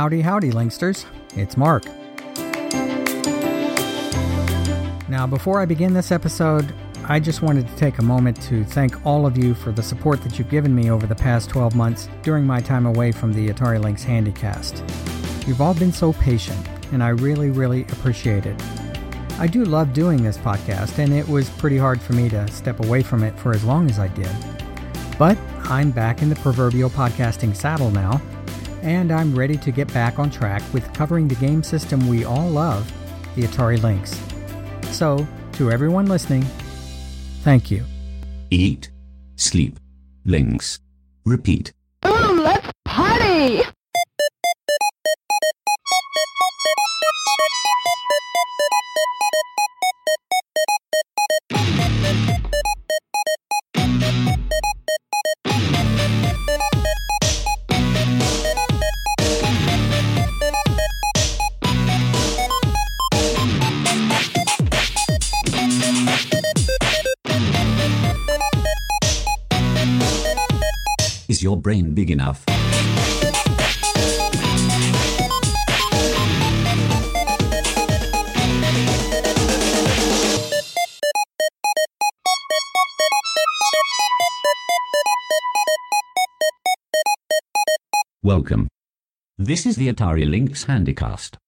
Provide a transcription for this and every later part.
Howdy, howdy, Linksters. It's Mark. Now, before I begin this episode, I just wanted to take a moment to thank all of you for the support that you've given me over the past 12 months during my time away from the Atari Lynx Handycast. You've all been so patient, and I really, really appreciate it. I do love doing this podcast, and it was pretty hard for me to step away from it for as long as I did. But I'm back in the proverbial podcasting saddle now, and I'm ready to get back on track with covering the game system we all love, the Atari Lynx. So, to everyone listening, thank you. Eat, sleep, Lynx, repeat. Big enough? Welcome. This is the Atari Lynx Handycast.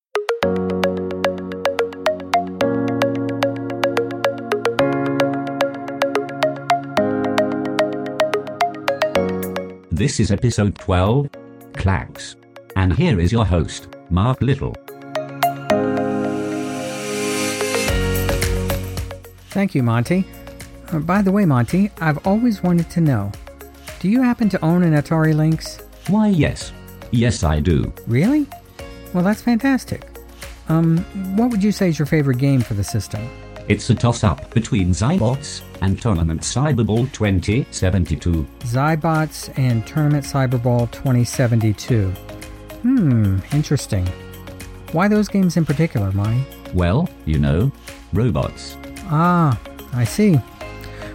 This is episode 12, Klax. And here is your host, Mark Little. Thank you, Monty. Uh, by the way, Monty, I've always wanted to know do you happen to own an Atari Lynx? Why, yes. Yes, I do. Really? Well, that's fantastic. Um, what would you say is your favorite game for the system? It's a toss up between Zybots and Tournament Cyberball 2072. Zybots and Tournament Cyberball 2072. Hmm, interesting. Why those games in particular, Monty? Well, you know, robots. Ah, I see.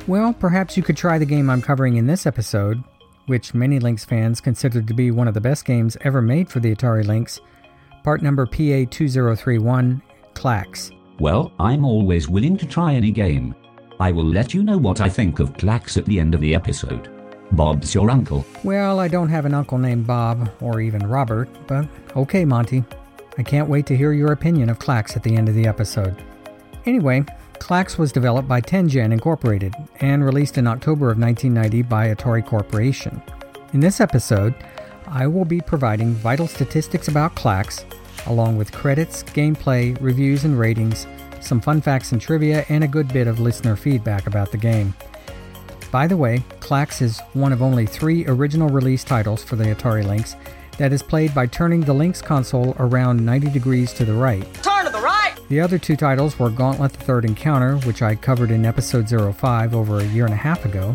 Well, perhaps you could try the game I'm covering in this episode, which many Lynx fans consider to be one of the best games ever made for the Atari Lynx. Part number PA2031 Klax. Well, I'm always willing to try any game. I will let you know what I think of Klax at the end of the episode. Bob's your uncle. Well, I don't have an uncle named Bob or even Robert, but okay, Monty. I can't wait to hear your opinion of Klax at the end of the episode. Anyway, Klax was developed by Tengen Incorporated and released in October of 1990 by Atari Corporation. In this episode, I will be providing vital statistics about Klax, along with credits, gameplay, reviews, and ratings, some fun facts and trivia, and a good bit of listener feedback about the game. By the way, Klax is one of only three original release titles for the Atari Lynx that is played by turning the Lynx console around 90 degrees to the right. Turn to the right! The other two titles were Gauntlet the Third Encounter, which I covered in episode 05 over a year and a half ago,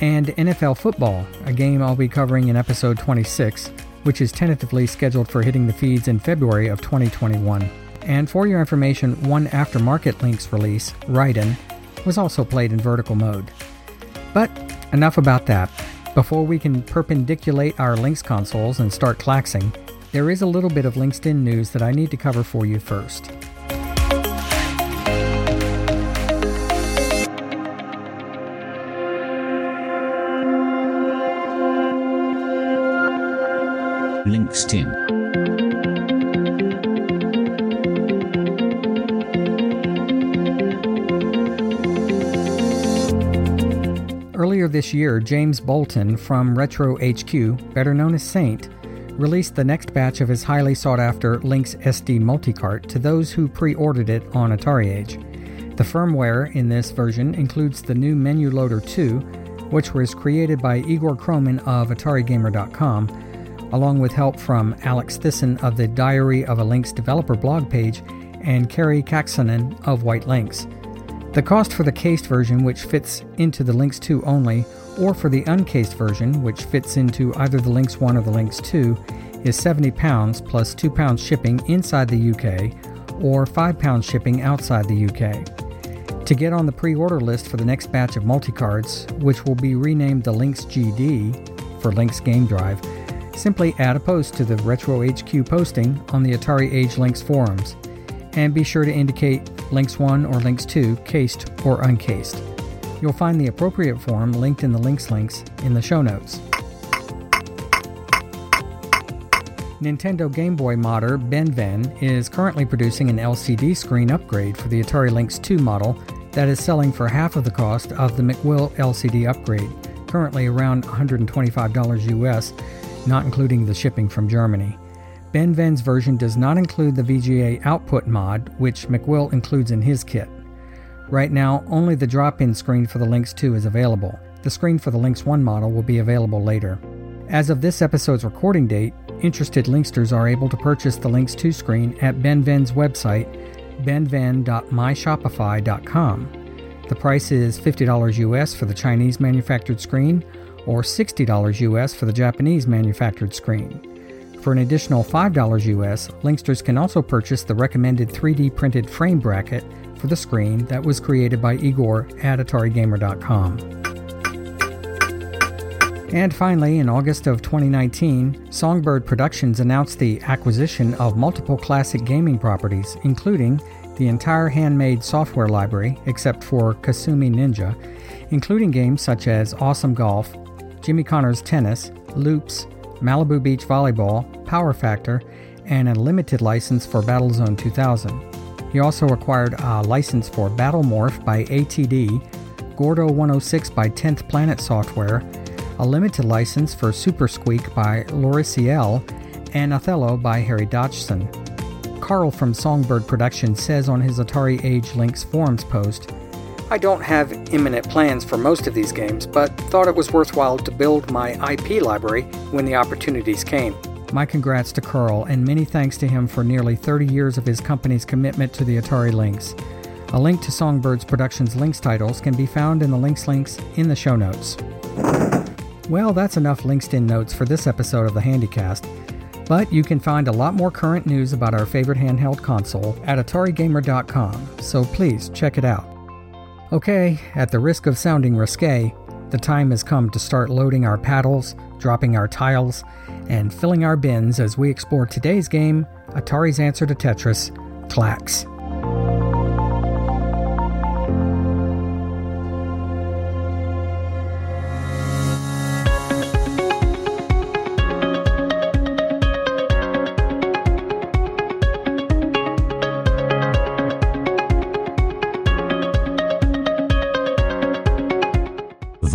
and NFL Football, a game I'll be covering in episode 26, which is tentatively scheduled for hitting the feeds in February of 2021. And for your information, one aftermarket Lynx release, Raiden, was also played in vertical mode. But enough about that. Before we can perpendiculate our Lynx consoles and start klaxing, there is a little bit of Linked In news that I need to cover for you first. Links Earlier this year, James Bolton from Retro HQ, better known as Saint, released the next batch of his highly sought after Lynx SD multicart to those who pre ordered it on Atari Age. The firmware in this version includes the new Menu Loader 2, which was created by Igor Kromin of AtariGamer.com, along with help from Alex Thissen of the Diary of a Lynx developer blog page and Karri Kaksonen of White Lynx. The cost for the cased version, which fits into the Lynx 2 only, or for the uncased version, which fits into either the Lynx 1 or the Lynx 2, is £70 plus £2 shipping inside the UK or £5 shipping outside the UK. To get on the pre order list for the next batch of multicarts, which will be renamed the Lynx GD for Lynx Game Drive, Simply add a post to the Retro HQ posting on the Atari Age Lynx forums, and be sure to indicate Lynx 1 or Lynx 2 cased or uncased. You'll find the appropriate form linked in the links links in the show notes. Nintendo Game Boy modder BennVenn is currently producing an LCD screen upgrade for the Atari Lynx 2 model that is selling for half of the cost of the McWill LCD upgrade, currently around $125 US, not including the shipping from Germany. BennVenn's version does not include the VGA output mod, which McWill includes in his kit. Right now, only the drop in screen for the Lynx 2 is available. The screen for the Lynx 1 model will be available later. As of this episode's recording date, interested Linksters are able to purchase the Lynx 2 screen at BennVenn's website, bennvenn.myshopify.com. The price is $50 US for the Chinese manufactured screen or $60 US for the Japanese manufactured screen. For an additional $5 US, Linksters can also purchase the recommended 3D printed frame bracket for the screen that was created by Igor at AtariGamer.com. And finally, in August of 2019, Songbird Productions announced the acquisition of multiple classic gaming properties, including the entire handmade software library except for Kasumi Ninja, including games such as Awesome Golf, Jimmy Connors Tennis, Loops, Malibu Beach Volleyball, Power Factor, and a limited license for Battlezone 2000. He also acquired a license for Battle Morph by ATD, Gordo 106 by 10th Planet Software, a limited license for Super Squeak by Loriciel, and Othello by Harry Dodgson. Carl from Songbird Productions says on his Atari Age Lynx forums post, I don't have imminent plans for most of these games, but thought it was worthwhile to build my IP library when the opportunities came. My congrats to Carl, and many thanks to him for nearly 30 years of his company's commitment to the Atari Lynx. A link to Songbird's Productions Lynx titles can be found in the links links in the show notes. Well, that's enough linked in notes for this episode of the Handycast, but you can find a lot more current news about our favorite handheld console at AtariGamer.com, so please check it out. Okay, at the risk of sounding risque, the time has come to start loading our paddles, dropping our tiles, and filling our bins as we explore today's game Atari's answer to Tetris, Klax.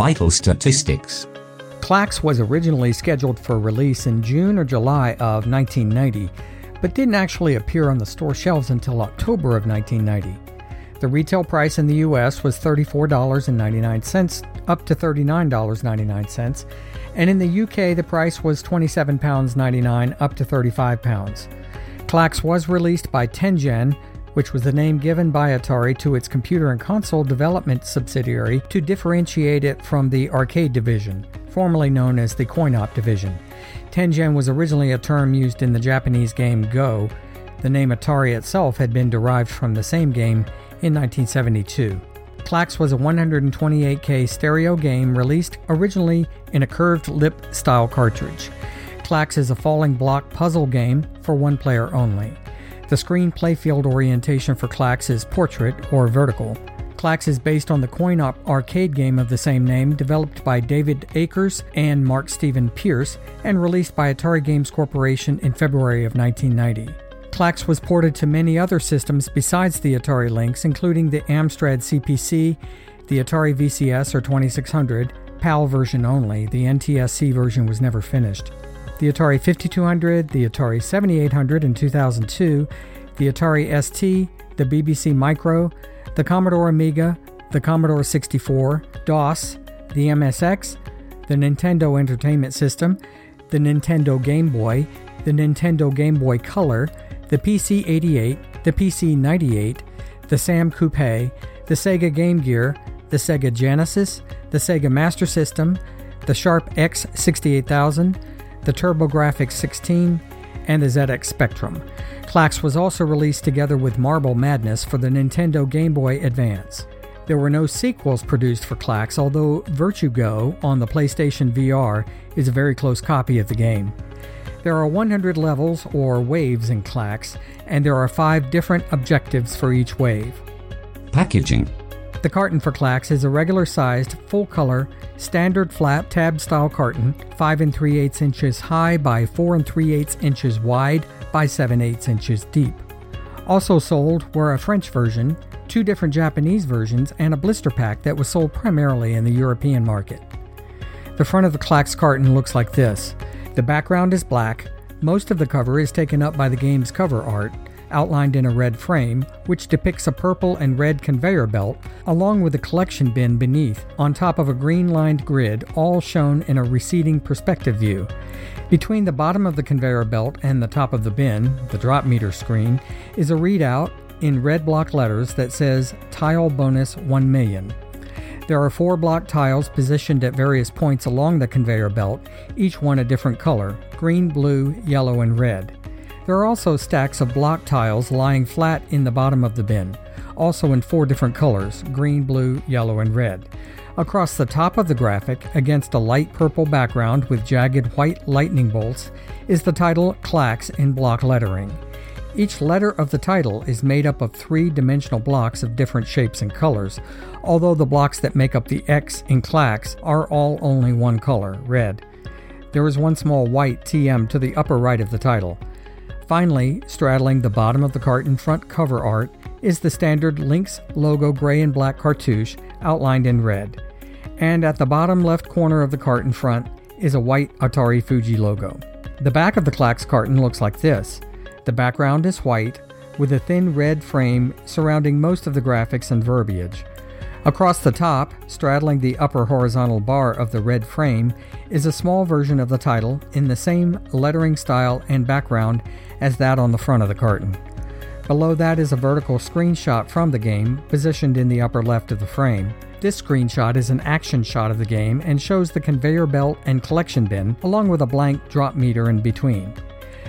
Vital statistics. Klax was originally scheduled for release in June or July of 1990, but didn't actually appear on the store shelves until October of 1990. The retail price in the US was $34.99 up to $39.99, and in the UK the price was £27.99 up to £35. Klax was released by Tengen, which was the name given by Atari to its computer and console development subsidiary to differentiate it from the arcade division formerly known as the coin-op division. Tengen was originally a term used in the Japanese game Go. The name Atari itself had been derived from the same game in 1972. Klax was a 128K stereo game released originally in a curved lip style cartridge. Klax is a falling block puzzle game for one player only. The screen playfield orientation for Klax is portrait or vertical. Klax is based on the coin op arcade game of the same name, developed by David Akers and Mark Stephen Pierce, and released by Atari Games Corporation in February of 1990. Klax was ported to many other systems besides the Atari Lynx, including the Amstrad CPC, the Atari VCS or 2600, PAL version only, the NTSC version was never finished, the Atari 5200, the Atari 7800 in 2002, the Atari ST, the BBC Micro, the Commodore Amiga, the Commodore 64, DOS, the MSX, the Nintendo Entertainment System, the Nintendo Game Boy, the Nintendo Game Boy Color, the PC 88, the PC 98, the SAM Coupe, the Sega Game Gear, the Sega Genesis, the Sega Master System, the Sharp X 68000, the TurboGrafx 16, and the ZX Spectrum. Klax was also released together with Marble Madness for the Nintendo Game Boy Advance. There were no sequels produced for Klax, although Virtua Go on the PlayStation VR is a very close copy of the game. There are 100 levels or waves in Klax, and there are five different objectives for each wave. Packaging. The carton for Klax is a regular sized, full color, standard flat tab style carton, 5 and 3 8 inches high by 4 and 3 8 inches wide by 7 8 inches deep. Also sold were a French version, two different Japanese versions, and a blister pack that was sold primarily in the European market. The front of the Klax carton looks like this the background is black. Most of the cover is taken up by the game's cover art, outlined in a red frame, which depicts a purple and red conveyor belt, along with a collection bin beneath, on top of a green lined grid, all shown in a receding perspective view. Between the bottom of the conveyor belt and the top of the bin, the drop meter screen, is a readout in red block letters that says Tile Bonus 1 million. There are four block tiles positioned at various points along the conveyor belt, each one a different color green, blue, yellow, and red. There are also stacks of block tiles lying flat in the bottom of the bin, also in four different colors green, blue, yellow, and red. Across the top of the graphic, against a light purple background with jagged white lightning bolts, is the title Klax in block lettering. Each letter of the title is made up of three dimensional blocks of different shapes and colors, although the blocks that make up the X in Klax are all only one color, red. There is one small white TM to the upper right of the title. Finally, straddling the bottom of the carton front cover art is the standard Lynx logo gray and black cartouche outlined in red. And at the bottom left corner of the carton front is a white Atari Fuji logo. The back of the Klax carton looks like this. The background is white, with a thin red frame surrounding most of the graphics and verbiage. Across the top, straddling the upper horizontal bar of the red frame, is a small version of the title in the same lettering style and background as that on the front of the carton. Below that is a vertical screenshot from the game, positioned in the upper left of the frame. This screenshot is an action shot of the game and shows the conveyor belt and collection bin, along with a blank drop meter in between.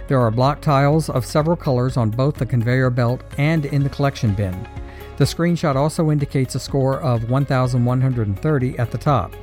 There are block tiles of several colors on both the conveyor belt and in the collection bin. The screenshot also indicates a score of 1,130 at the top.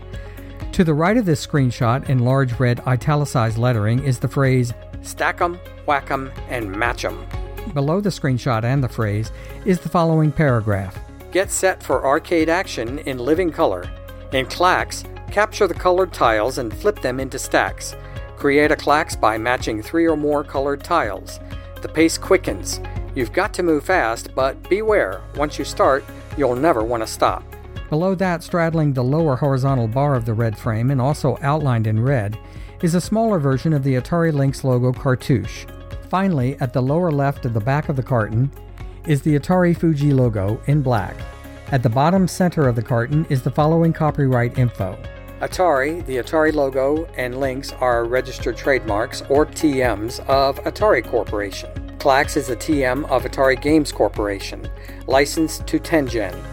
To the right of this screenshot, in large red italicized lettering, is the phrase Stack 'em, whack 'em, and match 'em. Below the screenshot and the phrase is the following paragraph Get set for arcade action in living color. In Klax, capture the colored tiles and flip them into stacks. Create a Klax by matching three or more colored tiles. The pace quickens. You've got to move fast, but beware, once you start, you'll never want to stop. Below that, straddling the lower horizontal bar of the red frame and also outlined in red, is a smaller version of the Atari Lynx logo cartouche. Finally, at the lower left of the back of the carton, is the Atari Fuji logo in black. At the bottom center of the carton is the following copyright info Atari, the Atari logo, and Lynx are registered trademarks, or TMs, of Atari Corporation. Klax is a TM of Atari Games Corporation, licensed to Tengen.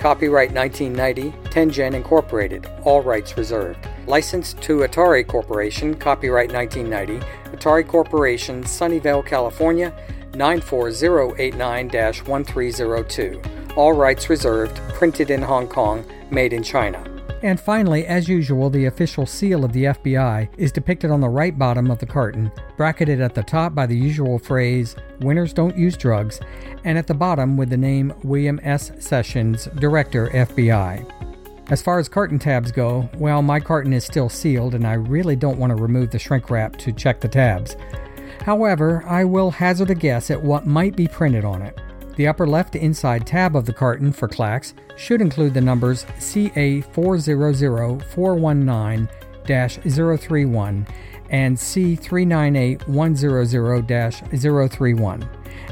Copyright 1990, Tengen Incorporated, all rights reserved. Licensed to Atari Corporation, copyright 1990, Atari Corporation, Sunnyvale, California, 94089 1302. All rights reserved, printed in Hong Kong, made in China. And finally, as usual, the official seal of the FBI is depicted on the right bottom of the carton, bracketed at the top by the usual phrase, Winners Don't Use Drugs, and at the bottom with the name William S. Sessions, Director, FBI. As far as carton tabs go, well, my carton is still sealed and I really don't want to remove the shrink wrap to check the tabs. However, I will hazard a guess at what might be printed on it. The upper left inside tab of the carton for Klax should include the numbers CA400419 031 and C398100 031.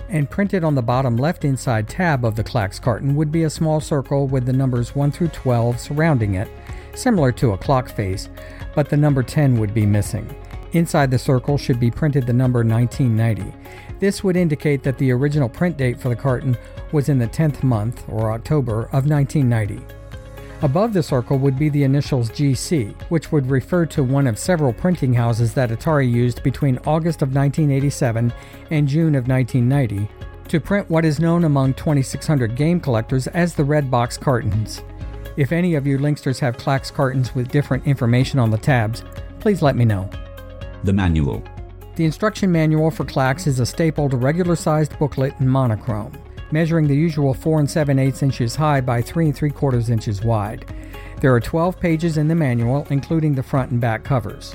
And printed on the bottom left inside tab of the Klax carton would be a small circle with the numbers 1 through 12 surrounding it, similar to a clock face, but the number 10 would be missing. Inside the circle should be printed the number 1990. This would indicate that the original print date for the carton was in the 10th month, or October, of 1990. Above the circle would be the initials GC, which would refer to one of several printing houses that Atari used between August of 1987 and June of 1990 to print what is known among 2,600 game collectors as the red box cartons. If any of you Linksters have Klax cartons with different information on the tabs, please let me know. The manual. The instruction manual for Klax is a stapled, regular sized booklet in monochrome, measuring the usual 4 and 7 eighths inches high by 3 and 3 quarters inches wide. There are 12 pages in the manual, including the front and back covers.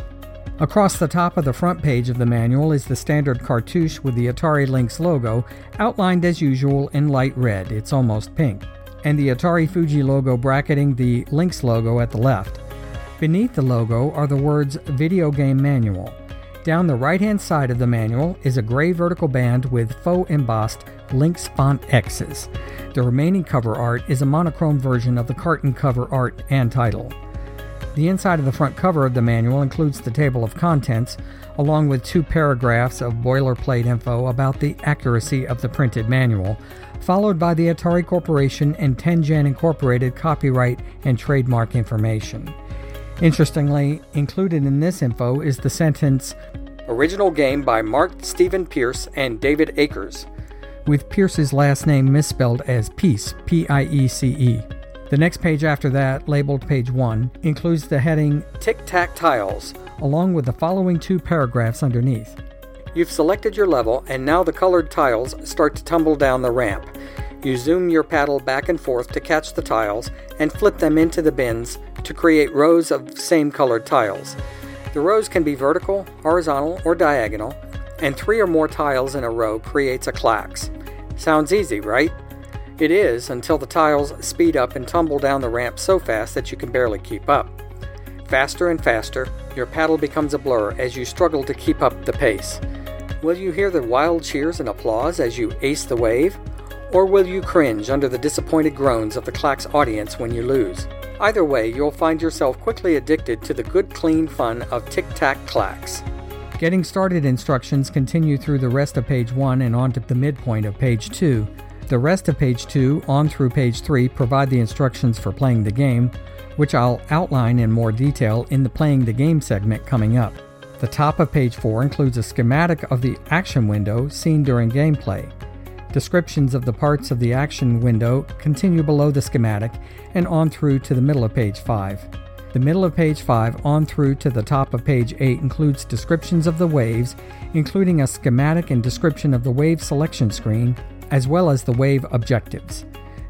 Across the top of the front page of the manual is the standard cartouche with the Atari Lynx logo, outlined as usual in light red, it's almost pink, and the Atari Fuji logo bracketing the Lynx logo at the left. Beneath the logo are the words Video Game Manual. Down the right hand side of the manual is a gray vertical band with faux embossed Lynx font X's. The remaining cover art is a monochrome version of the carton cover art and title. The inside of the front cover of the manual includes the table of contents, along with two paragraphs of boilerplate info about the accuracy of the printed manual, followed by the Atari Corporation and Tengen Incorporated copyright and trademark information. Interestingly, included in this info is the sentence Original game by Mark Stephen Pierce and David Akers, with Pierce's last name misspelled as Piece, P I E C E. The next page after that, labeled page 1, includes the heading Tic Tac Tiles, along with the following two paragraphs underneath. You've selected your level, and now the colored tiles start to tumble down the ramp. You zoom your paddle back and forth to catch the tiles and flip them into the bins to create rows of same colored tiles. The rows can be vertical, horizontal, or diagonal, and three or more tiles in a row creates a Klax. Sounds easy, right? It is until the tiles speed up and tumble down the ramp so fast that you can barely keep up. Faster and faster, your paddle becomes a blur as you struggle to keep up the pace. Will you hear the wild cheers and applause as you ace the wave? Or will you cringe under the disappointed groans of the Klax audience when you lose? Either way, you'll find yourself quickly addicted to the good, clean fun of Tic Tac Klax. Getting started instructions continue through the rest of page 1 and on to the midpoint of page 2. The rest of page 2 on through page 3 provide the instructions for playing the game, which I'll outline in more detail in the Playing the Game segment coming up. The top of page 4 includes a schematic of the action window seen during gameplay. Descriptions of the parts of the action window continue below the schematic and on through to the middle of page 5. The middle of page 5 on through to the top of page 8 includes descriptions of the waves, including a schematic and description of the wave selection screen, as well as the wave objectives.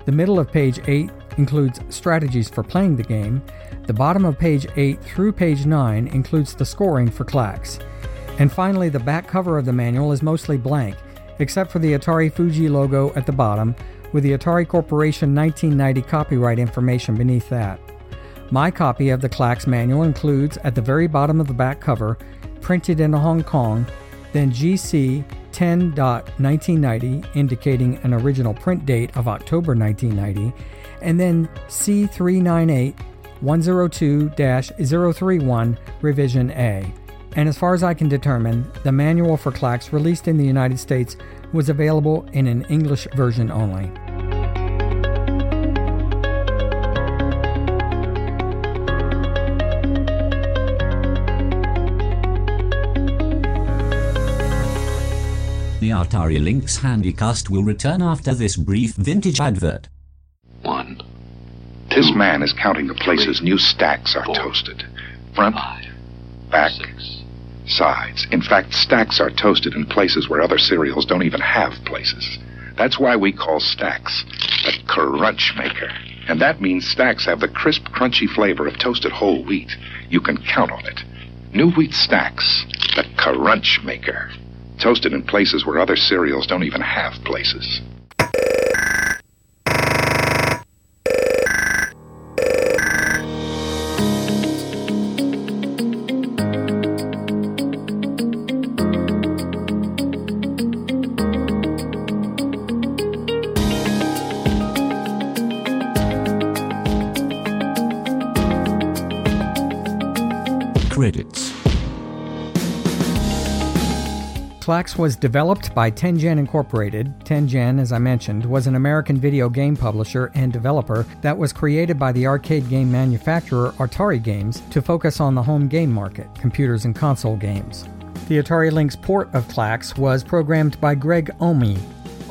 The middle of page 8 includes strategies for playing the game. The bottom of page 8 through page 9 includes the scoring for Klax. And finally, the back cover of the manual is mostly blank except for the Atari Fuji logo at the bottom, with the Atari Corporation 1990 copyright information beneath that. My copy of the Klax manual includes, at the very bottom of the back cover, printed in Hong Kong, then GC 10.1990, indicating an original print date of October 1990, and then C398 102 031 Revision A and as far as I can determine, the manual for Klax released in the United States was available in an English version only. The Atari Lynx Handycast will return after this brief vintage advert. One. This man is counting the places new Stax are toasted. Front, back, sides. In fact, Stax are toasted in places where other cereals don't even have places. That's why we call Stax the crunch maker. And that means Stax have the crisp, crunchy flavor of toasted whole wheat. You can count on it. New wheat Stax, the crunch maker. Toasted in places where other cereals don't even have places. Klax was developed by Tengen Incorporated. Tengen, as I mentioned, was an American video game publisher and developer that was created by the arcade game manufacturer Atari Games to focus on the home game market, computers and console games. The Atari Lynx port of Klax was programmed by Greg Omi,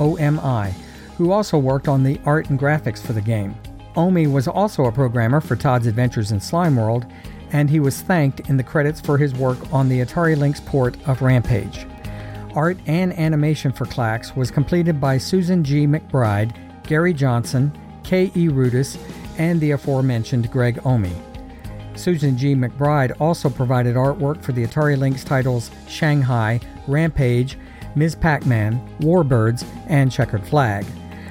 OMI, who also worked on the art and graphics for the game. Omi was also a programmer for Todd's Adventures in Slime World and he was thanked in the credits for his work on the Atari Lynx port of Rampage. Art and animation for Klax was completed by Susan G. McBride, Gary Johnson, K.E. Rudis, and the aforementioned Greg Omi. Susan G. McBride also provided artwork for the Atari Lynx titles Shanghai, Rampage, Ms. Pac Man, Warbirds, and Checkered Flag.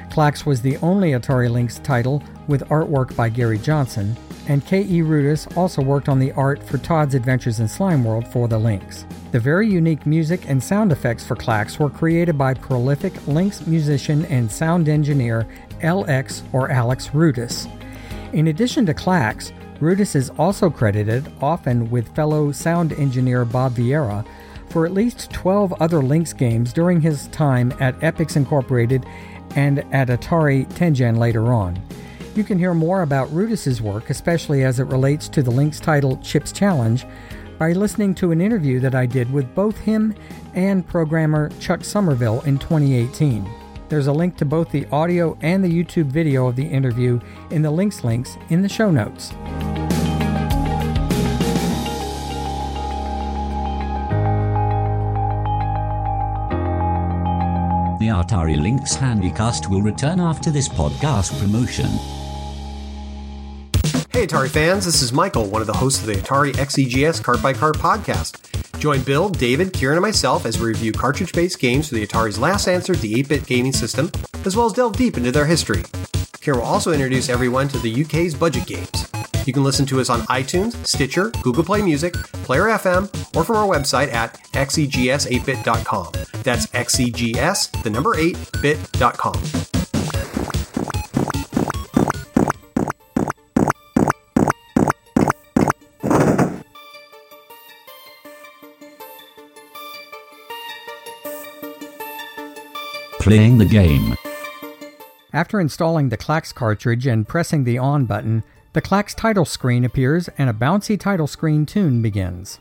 Klax was the only Atari Lynx title with artwork by Gary Johnson, and K.E. Rudis also worked on the art for Todd's Adventures in Slime World for the Lynx. The very unique music and sound effects for Klax were created by prolific Lynx musician and sound engineer LX or Alex Rudis. In addition to Klax, Rudis is also credited, often with fellow sound engineer Bob Vieira, for at least 12 other Lynx games during his time at Epyx Incorporated and at Atari Tengen later on. You can hear more about Rudis's work, especially as it relates to the Lynx title Chips Challenge, by listening to an interview that I did with both him and programmer Chuck Somerville in 2018. There's a link to both the audio and the YouTube video of the interview in the links links in the show notes. The Atari Lynx Handycast will return after this podcast promotion. Hey Atari fans, this is Michael, one of the hosts of the Atari XEGS Cart by Cart podcast. Join Bill, David, Kieran, and myself as we review cartridge based games for the Atari's last answer to the 8 bit gaming system, as well as delve deep into their history. Kieran will also introduce everyone to the UK's budget games. You can listen to us on iTunes, Stitcher, Google Play Music, Player FM, or from our website at xegs8bit.com. That's xegs, the number 8bit.com. Playing the game. After installing the Klax cartridge and pressing the on button, the Klax title screen appears and a bouncy title screen tune begins.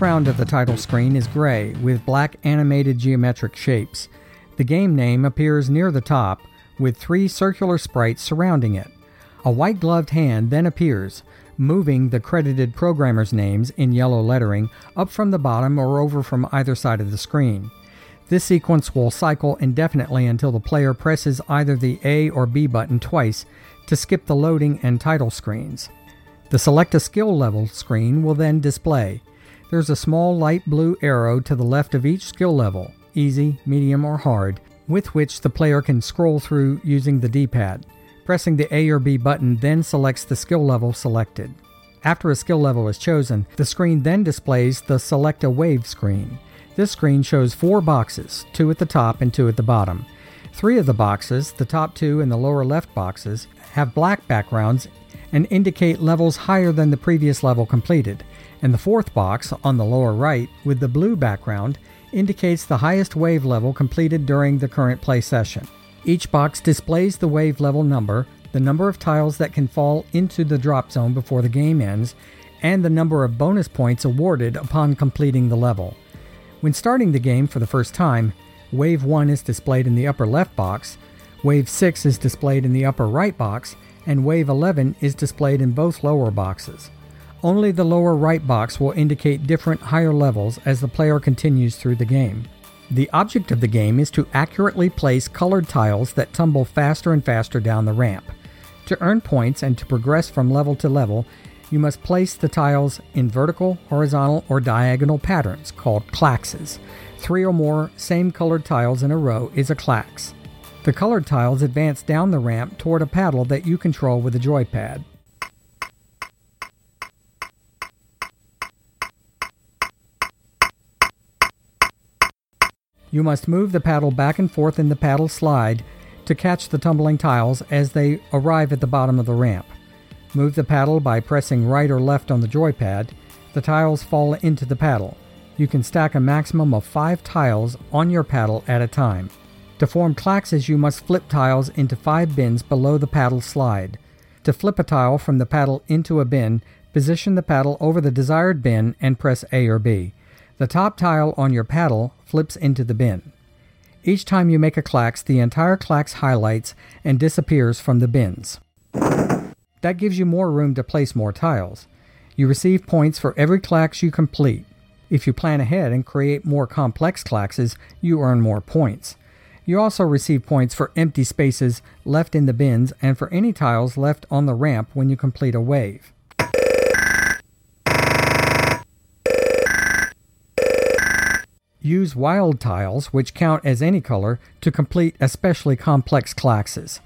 Background of the title screen is gray with black animated geometric shapes. The game name appears near the top with three circular sprites surrounding it. A white gloved hand then appears, moving the credited programmers' names in yellow lettering up from the bottom or over from either side of the screen. This sequence will cycle indefinitely until the player presses either the A or B button twice to skip the loading and title screens. The Select a Skill Level screen will then display. There's a small light blue arrow to the left of each skill level, easy, medium, or hard, with which the player can scroll through using the D pad. Pressing the A or B button then selects the skill level selected. After a skill level is chosen, the screen then displays the Select a Wave screen. This screen shows four boxes, two at the top and two at the bottom. Three of the boxes, the top two and the lower left boxes, have black backgrounds and indicate levels higher than the previous level completed and the fourth box on the lower right with the blue background indicates the highest wave level completed during the current play session. Each box displays the wave level number, the number of tiles that can fall into the drop zone before the game ends, and the number of bonus points awarded upon completing the level. When starting the game for the first time, Wave 1 is displayed in the upper left box, Wave 6 is displayed in the upper right box, and Wave 11 is displayed in both lower boxes. Only the lower right box will indicate different higher levels as the player continues through the game. The object of the game is to accurately place colored tiles that tumble faster and faster down the ramp. To earn points and to progress from level to level, you must place the tiles in vertical, horizontal, or diagonal patterns called klaxes. Three or more same colored tiles in a row is a klax. The colored tiles advance down the ramp toward a paddle that you control with a joypad. You must move the paddle back and forth in the paddle slide to catch the tumbling tiles as they arrive at the bottom of the ramp. Move the paddle by pressing right or left on the joypad. The tiles fall into the paddle. You can stack a maximum of five tiles on your paddle at a time. To form klaxes, you must flip tiles into five bins below the paddle slide. To flip a tile from the paddle into a bin, position the paddle over the desired bin and press A or B. The top tile on your paddle flips into the bin. Each time you make a klax, the entire klax highlights and disappears from the bins. That gives you more room to place more tiles. You receive points for every klax you complete. If you plan ahead and create more complex klaxes, you earn more points. You also receive points for empty spaces left in the bins and for any tiles left on the ramp when you complete a wave. Use wild tiles, which count as any color, to complete especially complex klaxes.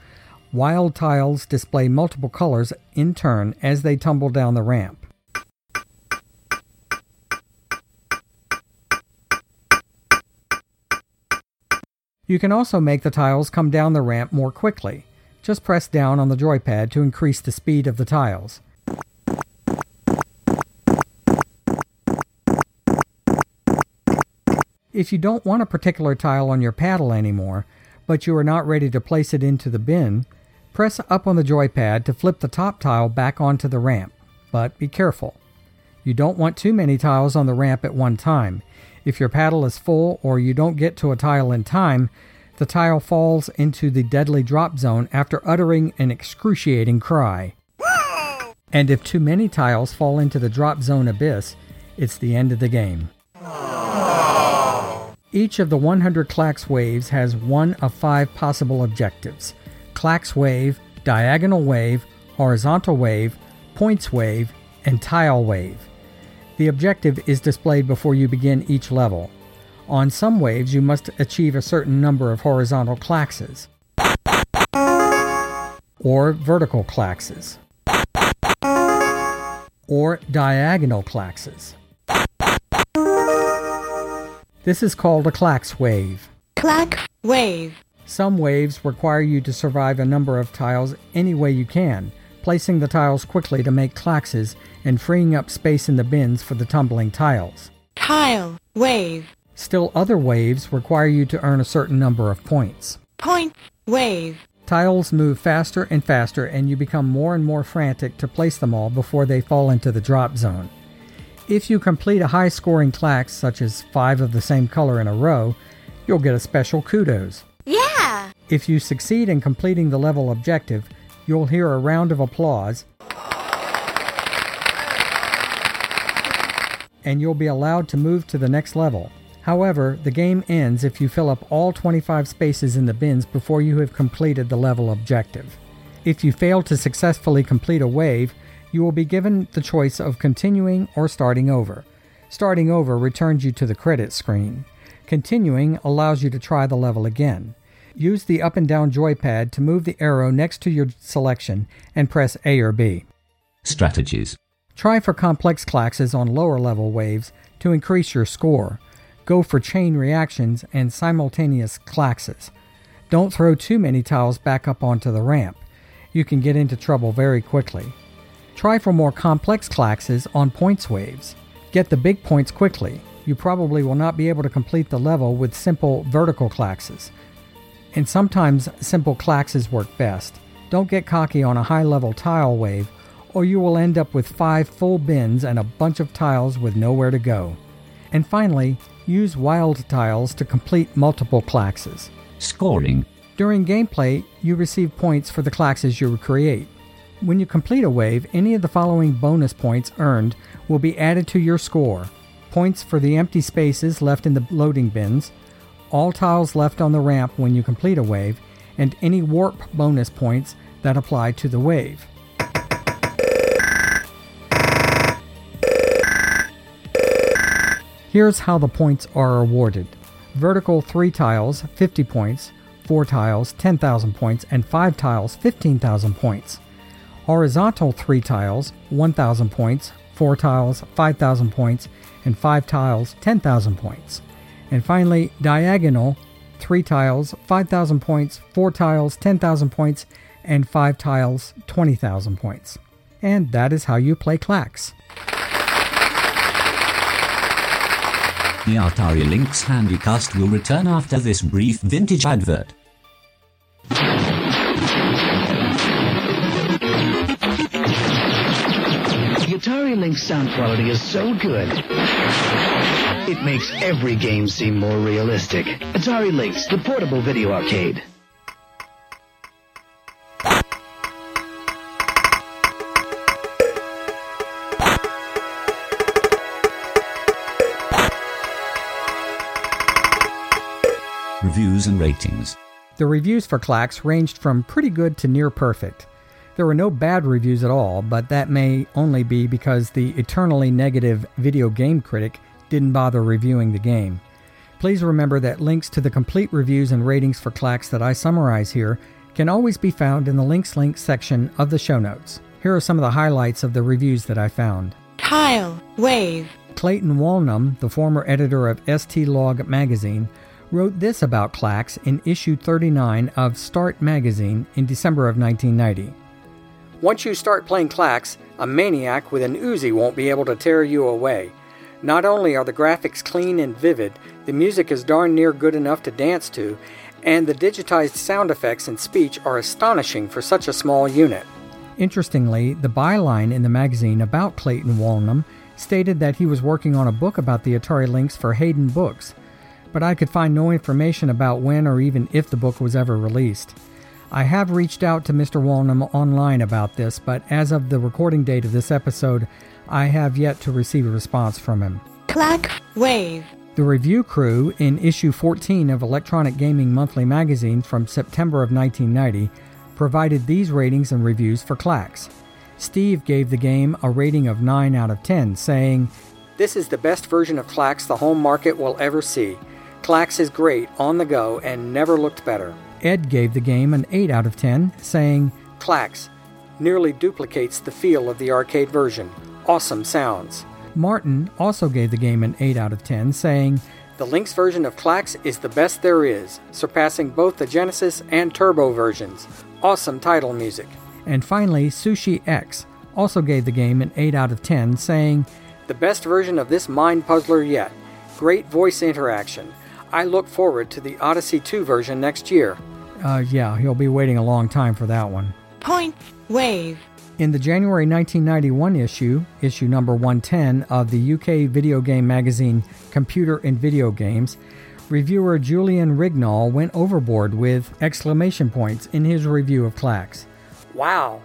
Wild tiles display multiple colors in turn as they tumble down the ramp. You can also make the tiles come down the ramp more quickly. Just press down on the joypad to increase the speed of the tiles. If you don't want a particular tile on your paddle anymore, but you are not ready to place it into the bin, press up on the joypad to flip the top tile back onto the ramp. But be careful. You don't want too many tiles on the ramp at one time. If your paddle is full or you don't get to a tile in time, the tile falls into the deadly drop zone after uttering an excruciating cry. And if too many tiles fall into the drop zone abyss, it's the end of the game. Each of the 100 Klax waves has one of five possible objectives Klax wave, diagonal wave, horizontal wave, points wave, and tile wave. The objective is displayed before you begin each level. On some waves, you must achieve a certain number of horizontal klaxes, or vertical klaxes, or diagonal klaxes. This is called a klax wave. Clack wave. Some waves require you to survive a number of tiles any way you can, placing the tiles quickly to make klaxes and freeing up space in the bins for the tumbling tiles. Tile wave. Still other waves require you to earn a certain number of points. Point wave. Tiles move faster and faster and you become more and more frantic to place them all before they fall into the drop zone. If you complete a high scoring klax, such as five of the same color in a row, you'll get a special kudos. Yeah. If you succeed in completing the level objective, you'll hear a round of applause and you'll be allowed to move to the next level. However, the game ends if you fill up all 25 spaces in the bins before you have completed the level objective. If you fail to successfully complete a wave, you will be given the choice of continuing or starting over. Starting over returns you to the credit screen. Continuing allows you to try the level again. Use the up and down joypad to move the arrow next to your selection and press A or B. Strategies. Try for complex klaxes on lower level waves to increase your score. Go for chain reactions and simultaneous klaxes. Don't throw too many tiles back up onto the ramp. You can get into trouble very quickly. Try for more complex klaxes on points waves. Get the big points quickly. You probably will not be able to complete the level with simple vertical klaxes. And sometimes simple klaxes work best. Don't get cocky on a high level tile wave, or you will end up with five full bins and a bunch of tiles with nowhere to go. And finally, use wild tiles to complete multiple klaxes. Scoring. During gameplay, you receive points for the klaxes you create. When you complete a wave, any of the following bonus points earned will be added to your score points for the empty spaces left in the loading bins, all tiles left on the ramp when you complete a wave, and any warp bonus points that apply to the wave. Here's how the points are awarded. Vertical 3 tiles, 50 points. 4 tiles, 10,000 points, and 5 tiles, 15,000 points. Horizontal 3 tiles, 1,000 points, 4 tiles, 5,000 points, and 5 tiles, 10,000 points. And finally, diagonal 3 tiles, 5,000 points, 4 tiles, 10,000 points, and 5 tiles, 20,000 points. And that is how you play Klax. The Atari Lynx Handycast will return after this brief vintage advert. The Atari Lynx sound quality is so good. It makes every game seem more realistic. Atari Lynx, the portable video arcade. Reviews and ratings. The reviews for Klax ranged from pretty good to near perfect. There were no bad reviews at all, but that may only be because the eternally negative video game critic didn't bother reviewing the game. Please remember that links to the complete reviews and ratings for Klax that I summarize here can always be found in the links link section of the show notes. Here are some of the highlights of the reviews that I found. Kyle Wave. Clayton Walnum, the former editor of ST Log magazine, wrote this about Klax in issue 39 of Start magazine in December of 1990. Once you start playing Klax, a maniac with an Uzi won't be able to tear you away. Not only are the graphics clean and vivid, the music is darn near good enough to dance to, and the digitized sound effects and speech are astonishing for such a small unit. Interestingly, the byline in the magazine about Clayton Walnum stated that he was working on a book about the Atari Lynx for Hayden Books, but I could find no information about when or even if the book was ever released. I have reached out to Mr. Walnum online about this, but as of the recording date of this episode, I have yet to receive a response from him. Clack. Wave. The review crew in issue 14 of Electronic Gaming Monthly magazine from September of 1990 provided these ratings and reviews for Klax. Steve gave the game a rating of 9 out of 10, saying, This is the best version of Klax the home market will ever see. Klax is great on the go and never looked better. Ed gave the game an 8 out of 10, saying, Klax nearly duplicates the feel of the arcade version. Awesome sounds. Martin also gave the game an 8 out of 10, saying, The Lynx version of Klax is the best there is, surpassing both the Genesis and Turbo versions. Awesome title music. And finally, Sushi X also gave the game an 8 out of 10, saying, The best version of this mind puzzler yet. Great voice interaction. I look forward to the Odyssey 2 version next year. Uh, yeah, he'll be waiting a long time for that one. Point. Wave. In the January 1991 issue, issue number 110 of the UK video game magazine Computer and Video Games, reviewer Julian Rignall went overboard with exclamation points in his review of Klax. Wow!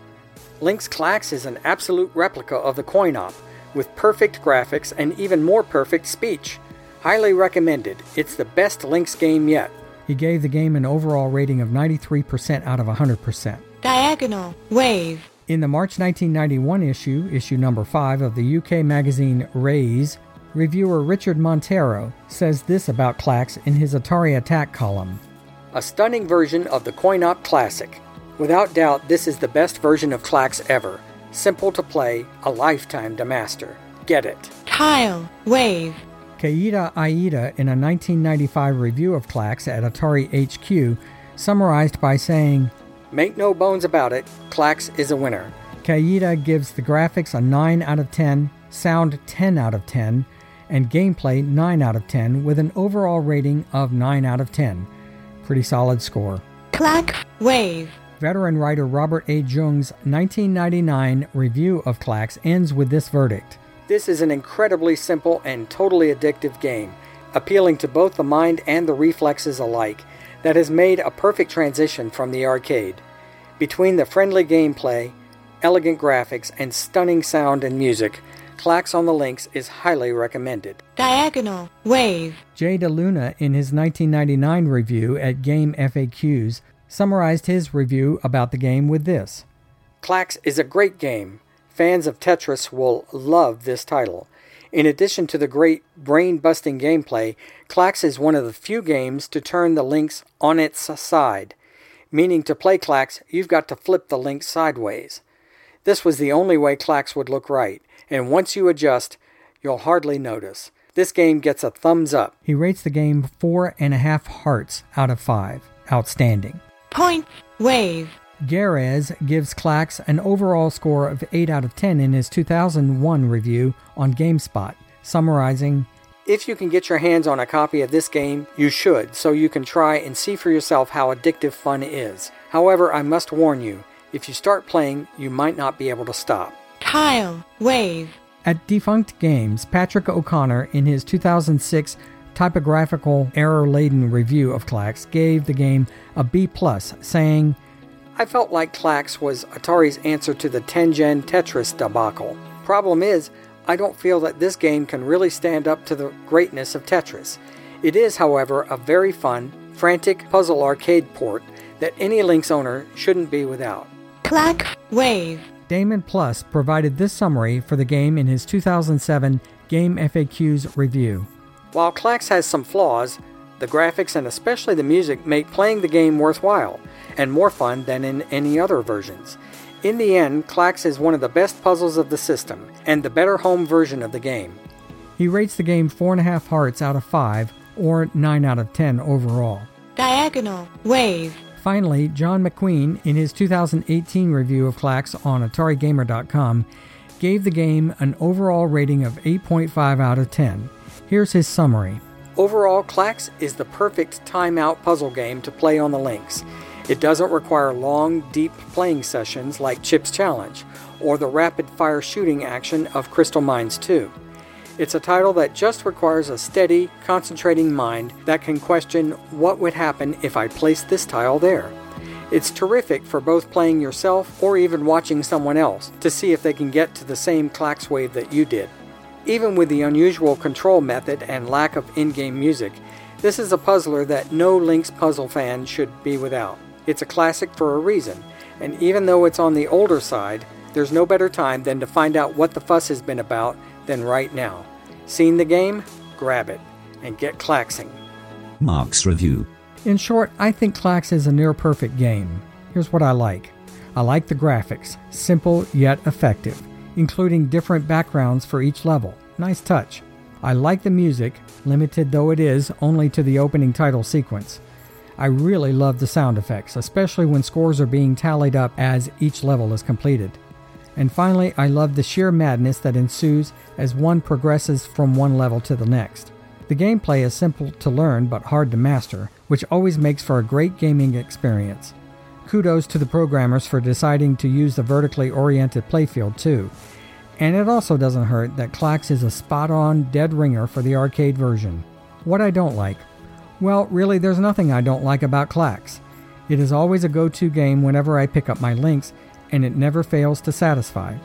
Lynx Klax is an absolute replica of the coin op, with perfect graphics and even more perfect speech. Highly recommended. It's the best Lynx game yet. He gave the game an overall rating of 93% out of 100%. Diagonal. Wave. In the March 1991 issue, issue number 5 of the UK magazine Raze, reviewer Richard Monteiro says this about Klax in his Atari Attack column. A stunning version of the coin op classic. Without doubt, this is the best version of Klax ever. Simple to play, a lifetime to master. Get it. Tile. Wave. Keita Iida, in a 1995 review of Klax at Atari HQ, summarized by saying, Make no bones about it, Klax is a winner. Keita gives the graphics a 9 out of 10, sound 10 out of 10, and gameplay 9 out of 10 with an overall rating of 9 out of 10. Pretty solid score. Clack. Wave. Veteran writer Robert A. Jung's 1999 review of Klax ends with this verdict. This is an incredibly simple and totally addictive game, appealing to both the mind and the reflexes alike, that has made a perfect transition from the arcade. Between the friendly gameplay, elegant graphics, and stunning sound and music, Klax on the Lynx is highly recommended. Diagonal. Wave. Jay DeLuna, in his 1999 review at Game FAQs, summarized his review about the game with this Klax is a great game. Fans of Tetris will love this title. In addition to the great brain busting gameplay, Klax is one of the few games to turn the Lynx on its side, meaning to play Klax, you've got to flip the link sideways. This was the only way Klax would look right, and once you adjust, you'll hardly notice. This game gets a thumbs up. He rates the game four and a half hearts out of five. Outstanding. Points. Wave. Garez gives Klax an overall score of 8 out of 10 in his 2001 review on GameSpot, summarizing If you can get your hands on a copy of this game, you should, so you can try and see for yourself how addictive fun is. However, I must warn you, if you start playing, you might not be able to stop. Tile. Wave. At Defunct Games, Patrick O'Connor, in his 2006 typographical error laden review of Klax, gave the game a B, plus, saying, I felt like Klax was Atari's answer to the Tengen Tetris debacle. Problem is, I don't feel that this game can really stand up to the greatness of Tetris. It is, however, a very fun, frantic puzzle arcade port that any Lynx owner shouldn't be without. Klax. Wave. Damon Plus provided this summary for the game in his 2007 Game FAQs review. While Klax has some flaws, the graphics and especially the music make playing the game worthwhile and more fun than in any other versions. In the end, Klax is one of the best puzzles of the system, and the better home version of the game. He rates the game 4.5 hearts out of 5, or 9 out of 10 overall. Diagonal. Wave. Finally, John McQueen, in his 2018 review of Klax on AtariGamer.com, gave the game an overall rating of 8.5 out of 10. Here's his summary. Overall, Klax is the perfect timeout puzzle game to play on the Lynx. It doesn't require long, deep playing sessions like Chip's Challenge or the rapid fire shooting action of Crystal Mines 2. It's a title that just requires a steady, concentrating mind that can question what would happen if I placed this tile there. It's terrific for both playing yourself or even watching someone else to see if they can get to the same Klax wave that you did. Even with the unusual control method and lack of in game music, this is a puzzler that no Lynx puzzle fan should be without. It's a classic for a reason, and even though it's on the older side, there's no better time than to find out what the fuss has been about than right now. Seen the game? Grab it and get klaxing. Mark's review. In short, I think Klax is a near perfect game. Here's what I like I like the graphics, simple yet effective, including different backgrounds for each level. Nice touch. I like the music, limited though it is only to the opening title sequence. I really love the sound effects, especially when scores are being tallied up as each level is completed. And finally, I love the sheer madness that ensues as one progresses from one level to the next. The gameplay is simple to learn but hard to master, which always makes for a great gaming experience. Kudos to the programmers for deciding to use the vertically oriented playfield too. And it also doesn't hurt that Klax is a spot on dead ringer for the arcade version. What I don't like well, really, there's nothing I don't like about Klax. It is always a go to game whenever I pick up my Lynx, and it never fails to satisfy.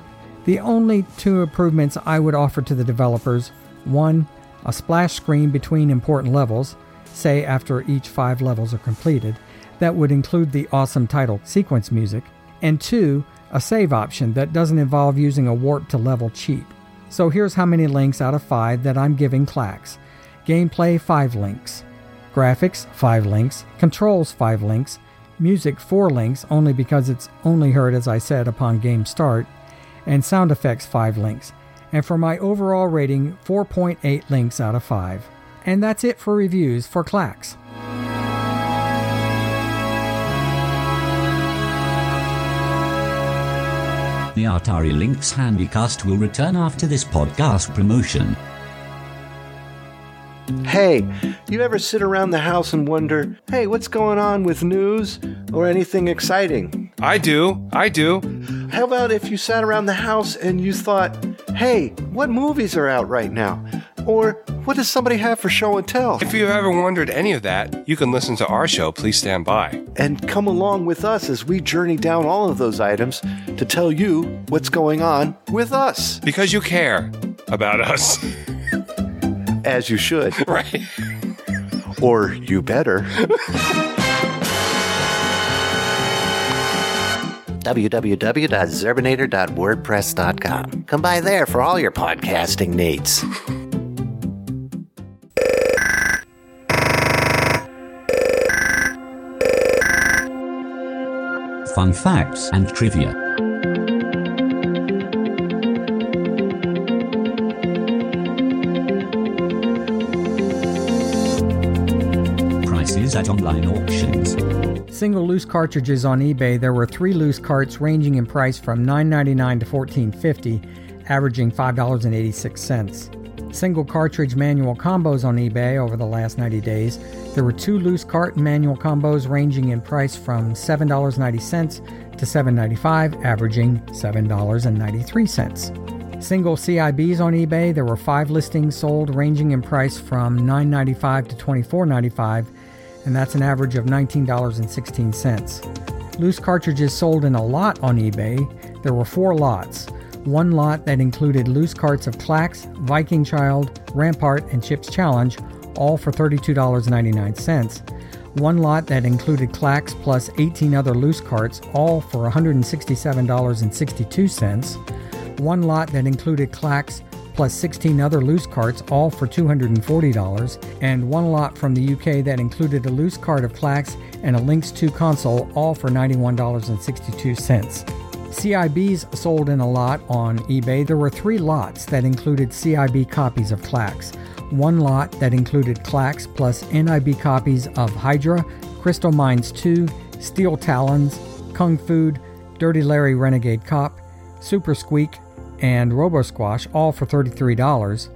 The only two improvements I would offer to the developers one, a splash screen between important levels, say after each five levels are completed, that would include the awesome title sequence music, and two, a save option that doesn't involve using a warp to level cheat. So here's how many links out of 5 that I'm giving Klax. Gameplay 5 links. Graphics, 5 links. Controls, 5 links. Music, 4 links, only because it's only heard, as I said, upon game start. And sound effects, 5 links. And for my overall rating, 4.8 links out of 5. And that's it for reviews for Klax. The Atari Lynx Handycast will return after this podcast promotion. Hey, you ever sit around the house and wonder, hey, what's going on with news or anything exciting? I do. I do. How about if you sat around the house and you thought, hey, what movies are out right now? Or what does somebody have for show and tell? If you've ever wondered any of that, you can listen to our show, Please Stand By. And come along with us as we journey down all of those items to tell you what's going on with us. Because you care about us. As you should. right. Or you better. www.zerbinator.wordpress.com. Come by there for all your podcasting needs. Fun facts and trivia. Online auctions. Single loose cartridges on eBay, there were three loose carts ranging in price from $9.99 to $14.50, averaging $5.86. Single cartridge manual combos on eBay over the last 90 days, there were two loose cart manual combos ranging in price from $7.90 to $7.95, averaging $7.93. Single CIBs on eBay, there were five listings sold ranging in price from $9.95 to $24.95 and that's an average of $19.16. Loose cartridges sold in a lot on eBay. There were four lots. One lot that included loose carts of Klax, Viking Child, Rampart, and Chips Challenge, all for $32.99. One lot that included Klax plus 18 other loose carts, all for $167.62. One lot that included Klax plus 16 other loose carts, all for $240, and one lot from the UK that included a loose cart of Klax and a Lynx 2 console, all for $91.62. CIBs sold in a lot on eBay. There were three lots that included CIB copies of Klax. One lot that included Klax plus NIB copies of Hydra, Crystal Mines 2, Steel Talons, Kung Food, Dirty Larry Renegade Cop, Super Squeak, and Robo Squash, all for $33.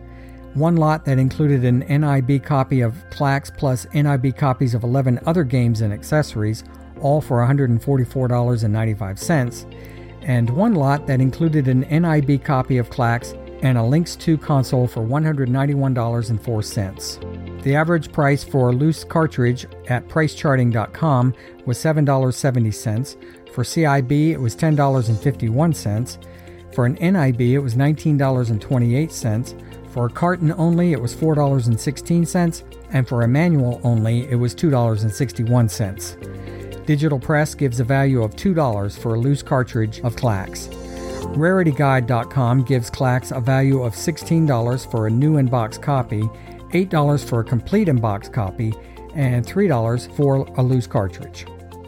One lot that included an NIB copy of Klax plus NIB copies of 11 other games and accessories, all for $144.95. And one lot that included an NIB copy of Klax and a Lynx 2 console for $191.04. The average price for a loose cartridge at pricecharting.com was $7.70. For CIB, it was $10.51. For an NIB, it was $19.28. For a carton only, it was $4.16. And for a manual only, it was $2.61. Digital Press gives a value of $2 for a loose cartridge of Klax. RarityGuide.com gives Klax a value of $16 for a new in-box copy, $8 for a complete in-box copy, and $3 for a loose cartridge.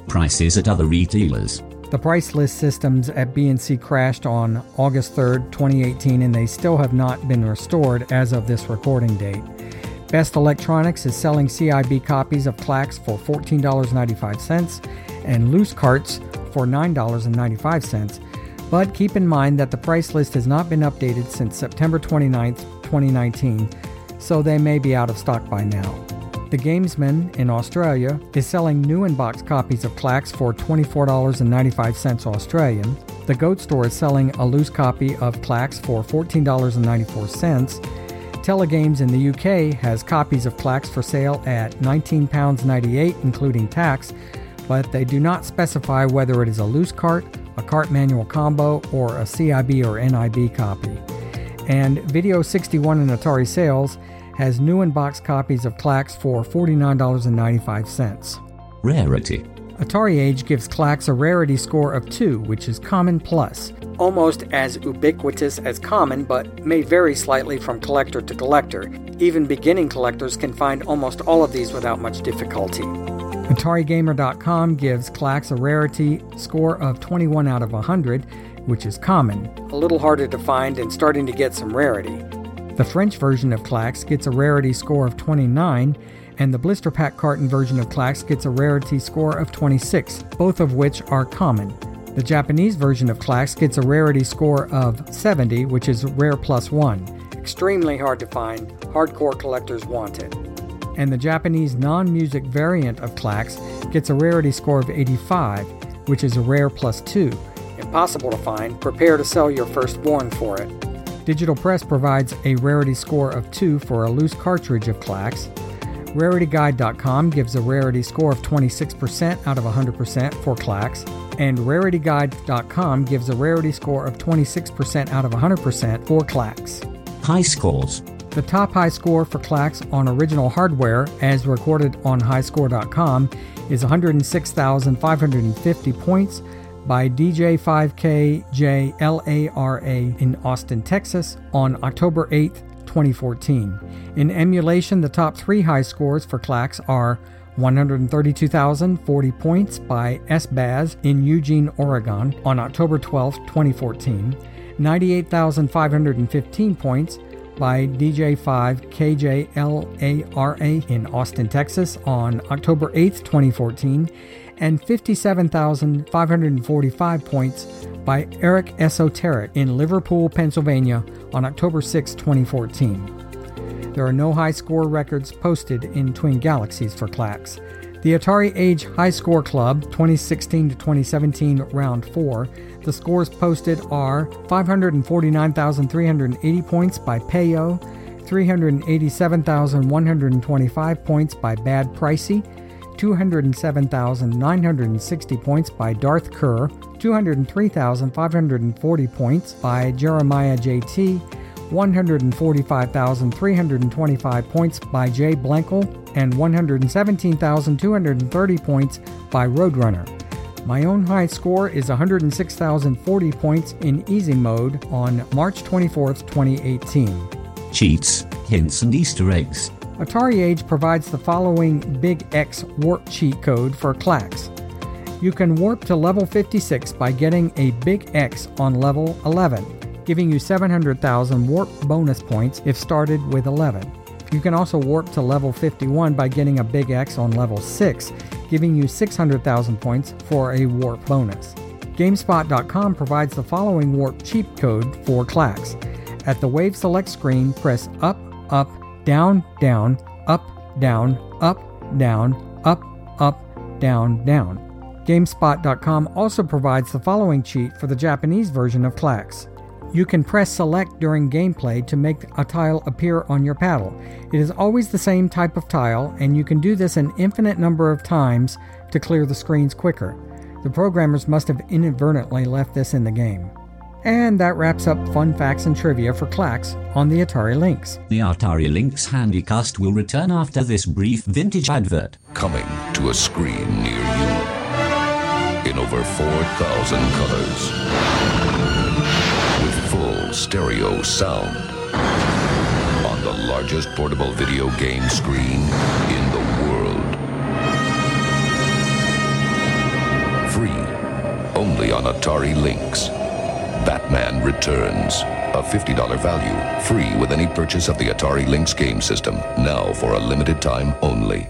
Prices at other retailers. The price list systems at B&C crashed on August 3, 2018, and they still have not been restored as of this recording date. Best Electronics is selling CIB copies of Klax for $14.95 and loose carts for $9.95. But keep in mind that the price list has not been updated since September 29, 2019, so they may be out of stock by now. The Gamesman in Australia is selling new in box copies of Klax for $24.95 Australian. The Goat Store is selling a loose copy of Klax for $14.94. Telegames in the UK has copies of Klax for sale at £19.98 including tax, but they do not specify whether it is a loose cart, a cart manual combo, or a CIB or NIB copy. And Video 61 in Atari sales has new in box copies of Klax for $49.95. Rarity. Atari Age gives Klax a rarity score of 2, which is common plus, almost as ubiquitous as common, but may vary slightly from collector to collector. Even beginning collectors can find almost all of these without much difficulty. AtariGamer.com gives Klax a rarity score of 21 out of 100, which is common, a little harder to find and starting to get some rarity. The French version of Klax gets a rarity score of 29, and the blister pack carton version of Klax gets a rarity score of 26, both of which are common. The Japanese version of Klax gets a rarity score of 70, which is rare plus 1. Extremely hard to find, hardcore collectors want it. And the Japanese non music variant of Klax gets a rarity score of 85, which is a rare plus 2. Impossible to find, prepare to sell your firstborn for it. Digital Press provides a rarity score of 2 for a loose cartridge of Klax. RarityGuide.com gives a rarity score of 26% out of 100% for Klax, and RarityGuide.com gives a rarity score of 26% out of 100% for Klax. High scores. The top high score for Klax on original hardware, as recorded on highscore.com, is 106,550 points. By DJ5KJLARA in Austin, Texas on October 8, 2014. In emulation, the top three high scores for Klax are 132,040 points by SBAZ in Eugene, Oregon on October 12, 2014, 98,515 points by DJ5 KJLARA in Austin, Texas on October 8, 2014, and 57,545 points by Eric Esoteric in Liverpool, Pennsylvania on October 6, 2014. There are no high score records posted in Twin Galaxies for Klax. The Atari Age High Score Club 2016 to 2017 Round 4. The scores posted are 549,380 points by Payo, 387,125 points by Bad Pricey, 207,960 points by Darth Kerr, 203,540 points by Jeremiah JT, 145,325 points by Jay Blankel, and 117,230 points by Roadrunner. My own high score is 106,040 points in easy mode on March 24th, 2018. Cheats, hints, and Easter eggs. Atari Age provides the following Big X warp cheat code for Klax. You can warp to level 56 by getting a Big X on level 11, giving you 700,000 warp bonus points if started with 11. You can also warp to level 51 by getting a Big X on level 6, giving you 600,000 points for a warp bonus. GameSpot.com provides the following warp cheat code for Klax. At the Wave Select screen, press up, up, down, down, up, down, up, down, up, up, down, down. GameSpot.com also provides the following cheat for the Japanese version of Klax. You can press select during gameplay to make a tile appear on your paddle. It is always the same type of tile, and you can do this an infinite number of times to clear the screens quicker. The programmers must have inadvertently left this in the game. And that wraps up fun facts and trivia for Klax on the Atari Lynx. The Atari Lynx Handycast will return after this brief vintage advert. Coming to a screen near you in over 4,000 colors with full stereo sound on the largest portable video game screen in the world. Free only on Atari Lynx. Batman Returns. A $50 value, free with any purchase of the Atari Lynx game system, now for a limited time only.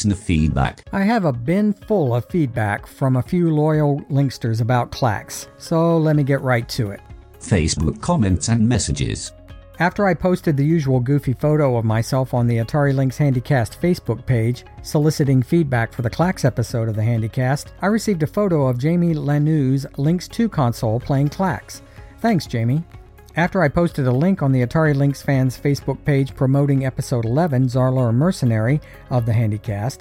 Listen to feedback. I have a bin full of feedback from a few loyal Linksters about Klax, so let me get right to it. Facebook comments and messages. After I posted the usual goofy photo of myself on the Atari Lynx Handycast Facebook page, soliciting feedback for the Klax episode of the Handycast, I received a photo of Jamie Lanew's Lynx 2 console playing Klax. Thanks, Jamie. After I posted a link on the Atari Lynx fans Facebook page promoting episode 11, Zarlor Mercenary, of the Handycast,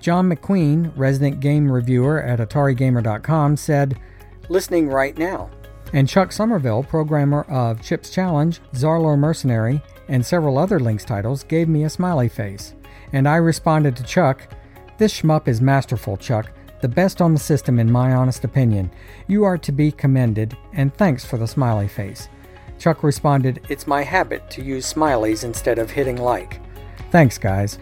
John McQueen, resident game reviewer at AtariGamer.com, said, Listening right now. And Chuck Somerville, programmer of Chips Challenge, Zarlor Mercenary, and several other Lynx titles, gave me a smiley face. And I responded to Chuck, This shmup is masterful, Chuck. The best on the system, in my honest opinion. You are to be commended, and thanks for the smiley face. Chuck responded, It's my habit to use smileys instead of hitting like. Thanks, guys.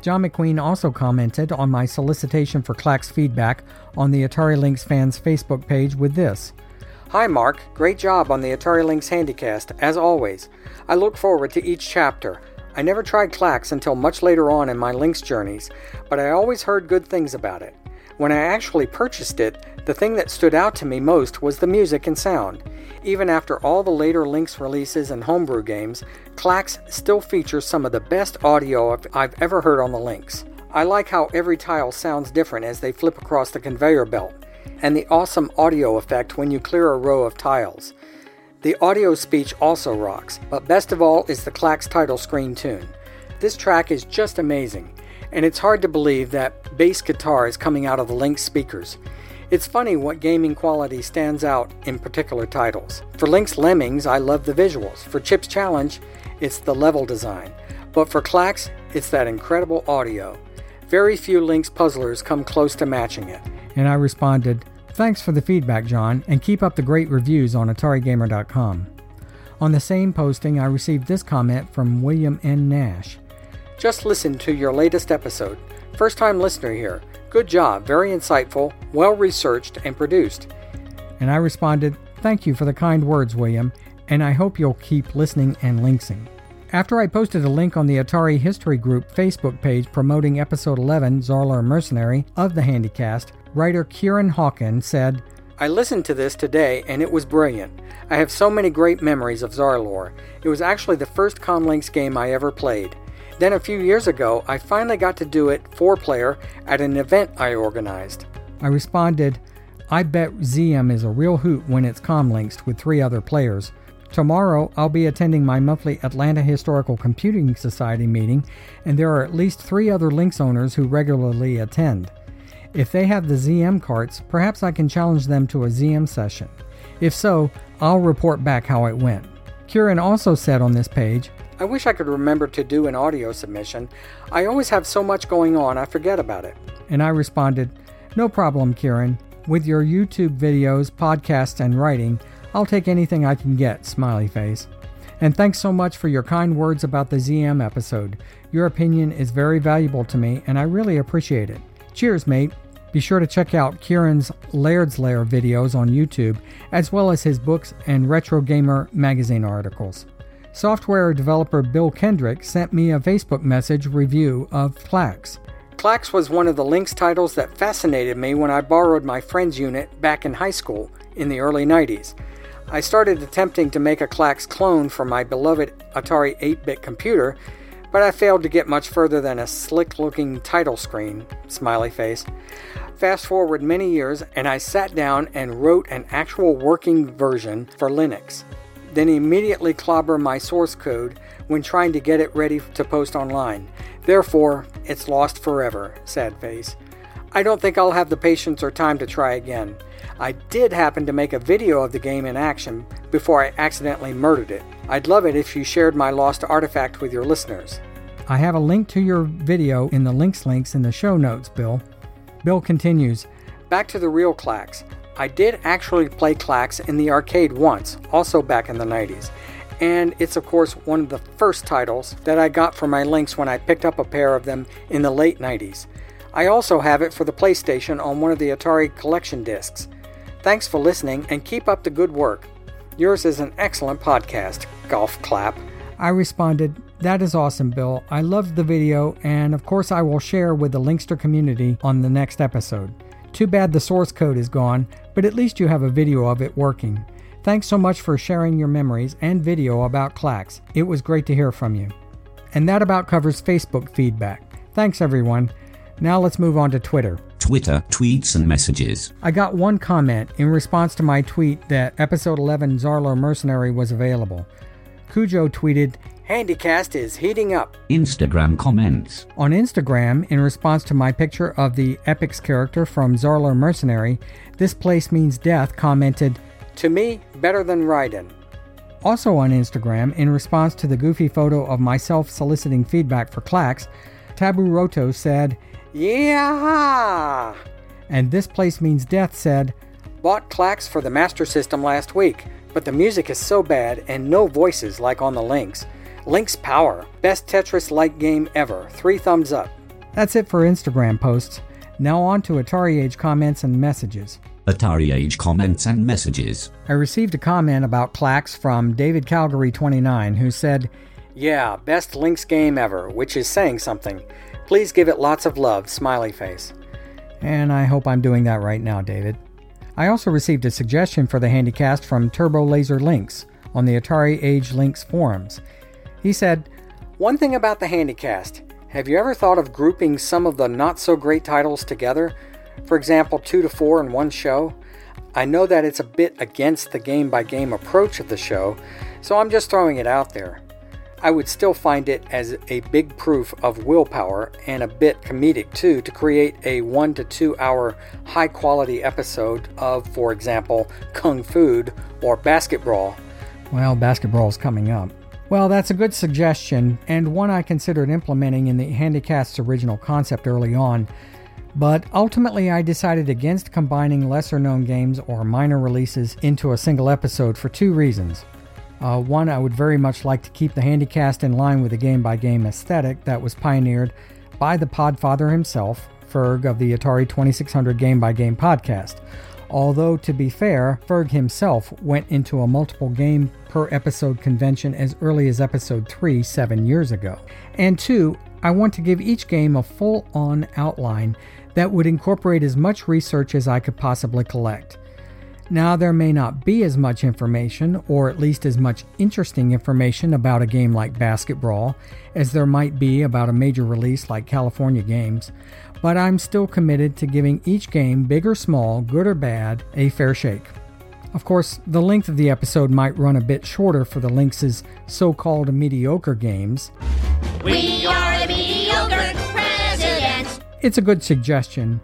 John McQueen also commented on my solicitation for Klax feedback on the Atari Lynx fans Facebook page with this. Hi, Mark. Great job on the Atari Lynx Handycast, as always. I look forward to each chapter. I never tried Klax until much later on in my Lynx journeys, but I always heard good things about it. When I actually purchased it, the thing that stood out to me most was the music and sound. Even after all the later Lynx releases and homebrew games, Klax still features some of the best audio I've ever heard on the Lynx. I like how every tile sounds different as they flip across the conveyor belt, and the awesome audio effect when you clear a row of tiles. The audio speech also rocks, but best of all is the Klax title screen tune. This track is just amazing, and it's hard to believe that bass guitar is coming out of the Lynx speakers. It's funny what gaming quality stands out in particular titles. For Lynx Lemmings, I love the visuals. For Chip's Challenge, it's the level design. But for Klax, it's that incredible audio. Very few Lynx puzzlers come close to matching it. And I responded, Thanks for the feedback, John, and keep up the great reviews on AtariGamer.com. On the same posting, I received this comment from William N. Nash. Just listen to your latest episode. First time listener here. Good job, very insightful, well researched, and produced. And I responded, Thank you for the kind words, William, and I hope you'll keep listening and linksing. After I posted a link on the Atari History Group Facebook page promoting episode 11, Zarlor Mercenary, of the Handycast, writer Kieran Hawken said, I listened to this today and it was brilliant. I have so many great memories of Zarlor. It was actually the first ComLynx game I ever played. Then a few years ago, I finally got to do it four player at an event I organized. I responded, I bet ZM is a real hoot when it's ComLynx with three other players. Tomorrow, I'll be attending my monthly Atlanta Historical Computing Society meeting, and there are at least three other Lynx owners who regularly attend. If they have the ZM carts, perhaps I can challenge them to a ZM session. If so, I'll report back how it went. Kieran also said on this page, I wish I could remember to do an audio submission. I always have so much going on, I forget about it. And I responded, No problem, Kieran. With your YouTube videos, podcasts, and writing, I'll take anything I can get, smiley face. And thanks so much for your kind words about the ZM episode. Your opinion is very valuable to me, and I really appreciate it. Cheers, mate. Be sure to check out Kieran's Laird's Lair videos on YouTube, as well as his books and Retro Gamer magazine articles. Software developer Bill Kendrick sent me a Facebook message review of Klax. Klax was one of the Lynx titles that fascinated me when I borrowed my friend's unit back in high school in the early 90s. I started attempting to make a Klax clone for my beloved Atari 8 bit computer, but I failed to get much further than a slick looking title screen, smiley face. Fast forward many years, and I sat down and wrote an actual working version for Linux. Then immediately clobber my source code when trying to get it ready to post online. Therefore, it's lost forever, sad face. I don't think I'll have the patience or time to try again. I did happen to make a video of the game in action before I accidentally murdered it. I'd love it if you shared my lost artifact with your listeners. I have a link to your video in the links links in the show notes, Bill. Bill continues Back to the real Klax. I did actually play Klax in the arcade once, also back in the 90s. And it's, of course, one of the first titles that I got for my Lynx when I picked up a pair of them in the late 90s. I also have it for the PlayStation on one of the Atari collection discs. Thanks for listening and keep up the good work. Yours is an excellent podcast. Golf clap. I responded, That is awesome, Bill. I loved the video, and of course, I will share with the Linkster community on the next episode. Too bad the source code is gone, but at least you have a video of it working. Thanks so much for sharing your memories and video about Klax. It was great to hear from you. And that about covers Facebook feedback. Thanks, everyone. Now let's move on to Twitter. Twitter, tweets, and messages. I got one comment in response to my tweet that episode 11 Zarlor Mercenary was available. Cujo tweeted, Handycast is heating up. Instagram comments. On Instagram, in response to my picture of the Epyx character from Zarlor Mercenary, This Place Means Death commented, To me, better than Raiden. Also on Instagram, in response to the goofy photo of myself soliciting feedback for Klax, Tabu Roto said, Yeah! And This Place Means Death said, Bought Klax for the Master System last week, but the music is so bad and no voices like on the Lynx. Lynx Power, best Tetris like game ever. Three thumbs up. That's it for Instagram posts. Now on to Atari Age comments and messages. Atari Age comments and messages. I received a comment about Klax from David Calgary 29 who said, Yeah, best Lynx game ever, which is saying something. Please give it lots of love, smiley face. And I hope I'm doing that right now, David. I also received a suggestion for the Handycast from Turbo Laser Lynx on the Atari Age Lynx forums. He said, One thing about the Handycast have you ever thought of grouping some of the not so great titles together? For example, two to four in one show? I know that it's a bit against the game by game approach of the show, so I'm just throwing it out there. I would still find it as a big proof of willpower and a bit comedic too to create a one to two hour high quality episode of, for example, Kung Fu or Basketball. Well, basketball's coming up. Well, that's a good suggestion, and one I considered implementing in the Handycast's original concept early on. But ultimately, I decided against combining lesser known games or minor releases into a single episode for two reasons. Uh, one, I would very much like to keep the Handycast in line with the game by game aesthetic that was pioneered by the Podfather himself, Ferg of the Atari 2600 Game by Game podcast. Although, to be fair, Ferg himself went into a multiple game per episode convention as early as episode 3 seven years ago. And two, I want to give each game a full on outline that would incorporate as much research as I could possibly collect. Now, there may not be as much information, or at least as much interesting information about a game like Basketball as there might be about a major release like California Games, but I'm still committed to giving each game, big or small, good or bad, a fair shake. Of course, the length of the episode might run a bit shorter for the Lynx's so called mediocre games. We are the mediocre presidents. It's a good suggestion,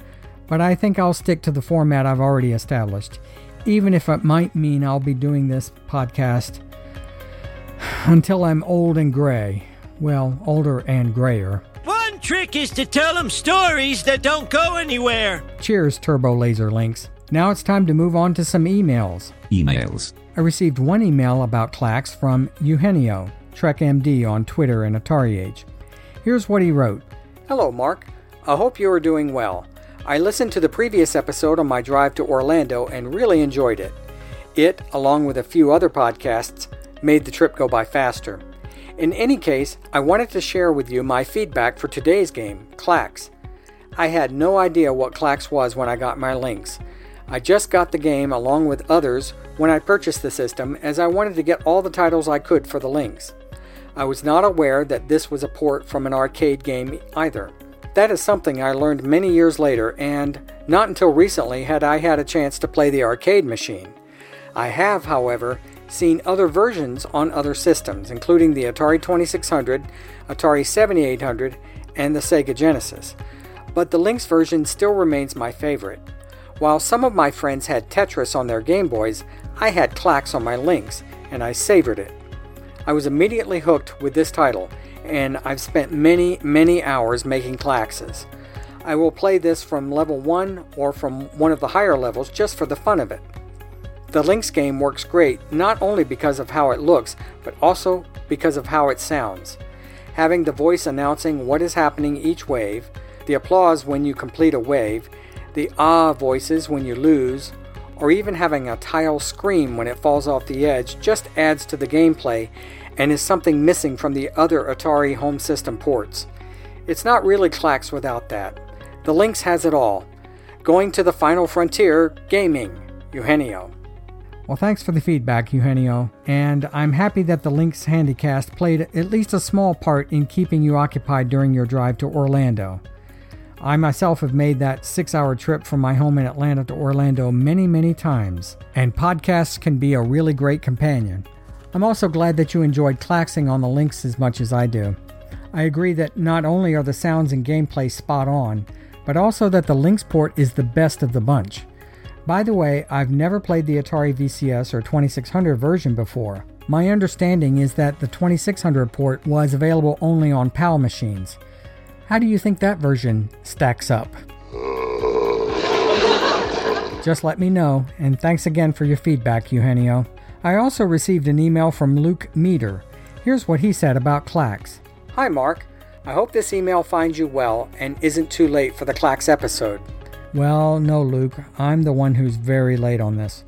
but I think I'll stick to the format I've already established even if it might mean I'll be doing this podcast until I'm old and gray. Well, older and grayer. One trick is to tell them stories that don't go anywhere. Cheers, Turbo Laser Lynx. Now it's time to move on to some emails. Emails. I received one email about Klax from Eugenio, TrekMD on Twitter and Atari Age. Here's what he wrote Hello, Mark. I hope you are doing well. I listened to the previous episode on my drive to Orlando and really enjoyed it. It, along with a few other podcasts, made the trip go by faster. In any case, I wanted to share with you my feedback for today's game, Klax. I had no idea what Klax was when I got my Lynx. I just got the game along with others when I purchased the system as I wanted to get all the titles I could for the Lynx. I was not aware that this was a port from an arcade game either. That is something I learned many years later, and not until recently had I had a chance to play the arcade machine. I have, however, seen other versions on other systems, including the Atari 2600, Atari 7800, and the Sega Genesis. But the Lynx version still remains my favorite. While some of my friends had Tetris on their Game Boys, I had Klax on my Lynx, and I savored it. I was immediately hooked with this title, and I've spent many, many hours making klaxes. I will play this from level 1 or from one of the higher levels just for the fun of it. The Lynx game works great not only because of how it looks, but also because of how it sounds. Having the voice announcing what is happening each wave, the applause when you complete a wave, the ah voices when you lose, or even having a tile scream when it falls off the edge just adds to the gameplay and is something missing from the other Atari home system ports. It's not really Klax without that. The Lynx has it all. Going to the final frontier, gaming. Eugenio. Well, thanks for the feedback, Eugenio, and I'm happy that the Lynx Handycast played at least a small part in keeping you occupied during your drive to Orlando. I myself have made that six hour trip from my home in Atlanta to Orlando many, many times, and podcasts can be a really great companion. I'm also glad that you enjoyed klaxing on the Lynx as much as I do. I agree that not only are the sounds and gameplay spot on, but also that the Lynx port is the best of the bunch. By the way, I've never played the Atari VCS or 2600 version before. My understanding is that the 2600 port was available only on PAL machines. How do you think that version stacks up? Just let me know, and thanks again for your feedback, Eugenio. I also received an email from Luke Meter. Here's what he said about Klax. Hi, Mark. I hope this email finds you well and isn't too late for the Klax episode. Well, no, Luke. I'm the one who's very late on this.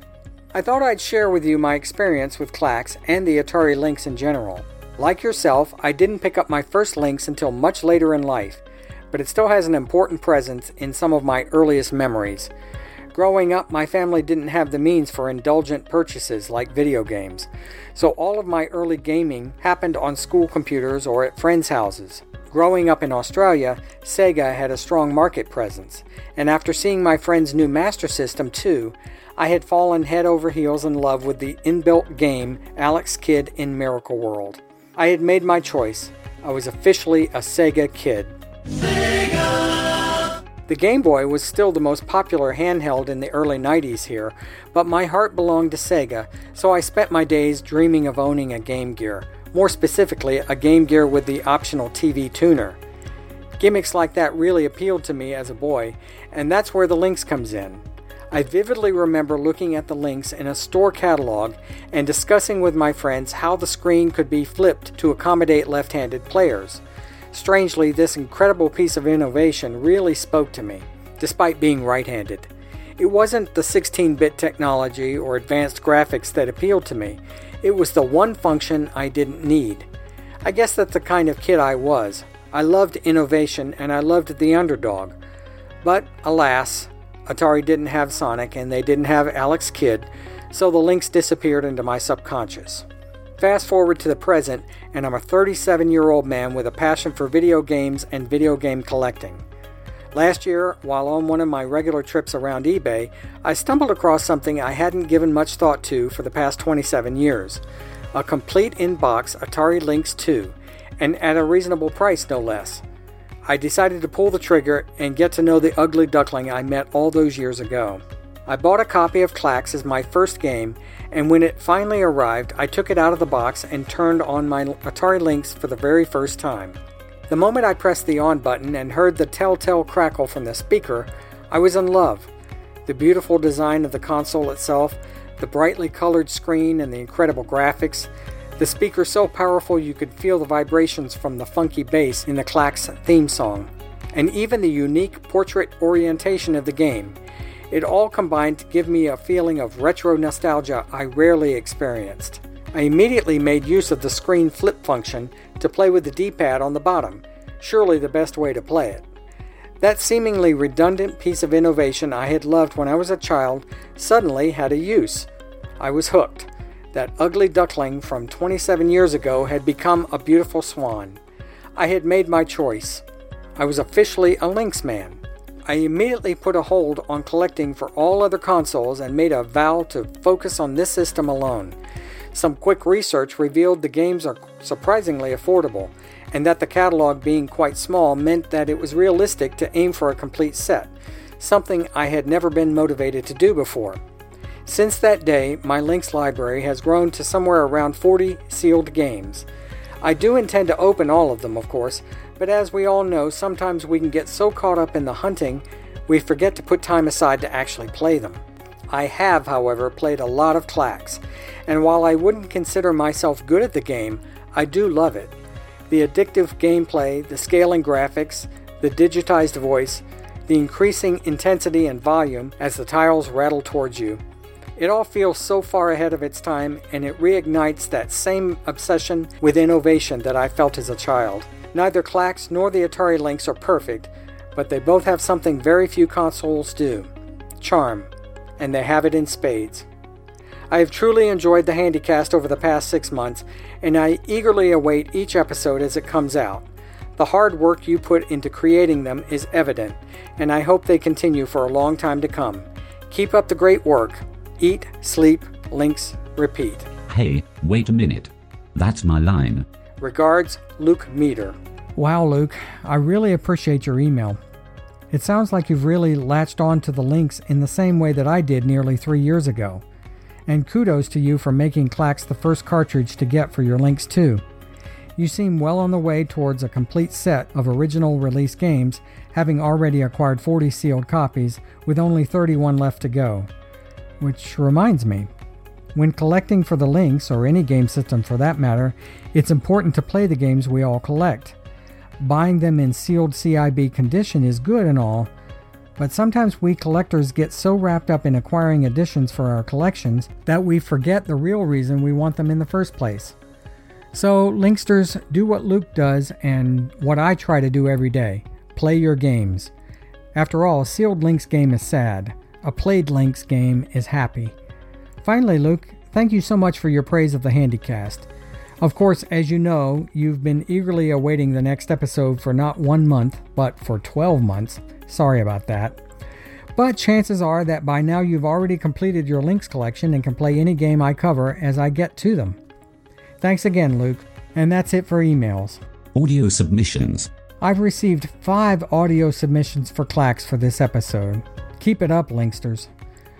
I thought I'd share with you my experience with Klax and the Atari Lynx in general. Like yourself, I didn't pick up my first Lynx until much later in life, but it still has an important presence in some of my earliest memories. Growing up, my family didn't have the means for indulgent purchases like video games, so all of my early gaming happened on school computers or at friends' houses. Growing up in Australia, Sega had a strong market presence, and after seeing my friend's new Master System 2, I had fallen head over heels in love with the inbuilt game Alex Kidd in Miracle World. I had made my choice. I was officially a Sega kid. The Game Boy was still the most popular handheld in the early 90s here, but my heart belonged to Sega, so I spent my days dreaming of owning a Game Gear. More specifically, a Game Gear with the optional TV tuner. Gimmicks like that really appealed to me as a boy, and that's where the Lynx comes in. I vividly remember looking at the Lynx in a store catalog and discussing with my friends how the screen could be flipped to accommodate left handed players. Strangely, this incredible piece of innovation really spoke to me, despite being right handed. It wasn't the 16 bit technology or advanced graphics that appealed to me, it was the one function I didn't need. I guess that's the kind of kid I was. I loved innovation and I loved the underdog. But alas, Atari didn't have Sonic and they didn't have Alex Kidd, so the Lynx disappeared into my subconscious. Fast forward to the present, and I'm a 37 year old man with a passion for video games and video game collecting. Last year, while on one of my regular trips around eBay, I stumbled across something I hadn't given much thought to for the past 27 years a complete in box Atari Lynx 2, and at a reasonable price, no less. I decided to pull the trigger and get to know the ugly duckling I met all those years ago. I bought a copy of Klax as my first game, and when it finally arrived, I took it out of the box and turned on my Atari Lynx for the very first time. The moment I pressed the on button and heard the telltale crackle from the speaker, I was in love. The beautiful design of the console itself, the brightly colored screen, and the incredible graphics, the speaker so powerful you could feel the vibrations from the funky bass in the Klax theme song, and even the unique portrait orientation of the game. It all combined to give me a feeling of retro nostalgia I rarely experienced. I immediately made use of the screen flip function to play with the D pad on the bottom, surely the best way to play it. That seemingly redundant piece of innovation I had loved when I was a child suddenly had a use. I was hooked. That ugly duckling from 27 years ago had become a beautiful swan. I had made my choice. I was officially a Lynx man. I immediately put a hold on collecting for all other consoles and made a vow to focus on this system alone. Some quick research revealed the games are surprisingly affordable, and that the catalog being quite small meant that it was realistic to aim for a complete set, something I had never been motivated to do before. Since that day, my Lynx library has grown to somewhere around 40 sealed games. I do intend to open all of them, of course, but as we all know, sometimes we can get so caught up in the hunting we forget to put time aside to actually play them. I have, however, played a lot of Klax, and while I wouldn't consider myself good at the game, I do love it. The addictive gameplay, the scaling graphics, the digitized voice, the increasing intensity and volume as the tiles rattle towards you. It all feels so far ahead of its time, and it reignites that same obsession with innovation that I felt as a child. Neither Klax nor the Atari Lynx are perfect, but they both have something very few consoles do charm, and they have it in spades. I have truly enjoyed the Handycast over the past six months, and I eagerly await each episode as it comes out. The hard work you put into creating them is evident, and I hope they continue for a long time to come. Keep up the great work. Eat, sleep, Lynx, repeat. Hey, wait a minute. That's my line. Regards, Luke Meter. Wow, Luke, I really appreciate your email. It sounds like you've really latched on to the Lynx in the same way that I did nearly three years ago. And kudos to you for making Klax the first cartridge to get for your Lynx too. You seem well on the way towards a complete set of original release games, having already acquired 40 sealed copies, with only 31 left to go. Which reminds me, when collecting for the Lynx, or any game system for that matter, it's important to play the games we all collect. Buying them in sealed CIB condition is good and all, but sometimes we collectors get so wrapped up in acquiring editions for our collections that we forget the real reason we want them in the first place. So, Linksters, do what Luke does and what I try to do every day play your games. After all, a sealed Lynx game is sad, a played Lynx game is happy. Finally, Luke, thank you so much for your praise of the Handycast. Of course, as you know, you've been eagerly awaiting the next episode for not one month, but for 12 months. Sorry about that. But chances are that by now you've already completed your Lynx collection and can play any game I cover as I get to them. Thanks again, Luke. And that's it for emails. Audio submissions. I've received five audio submissions for Klax for this episode. Keep it up, Linksters.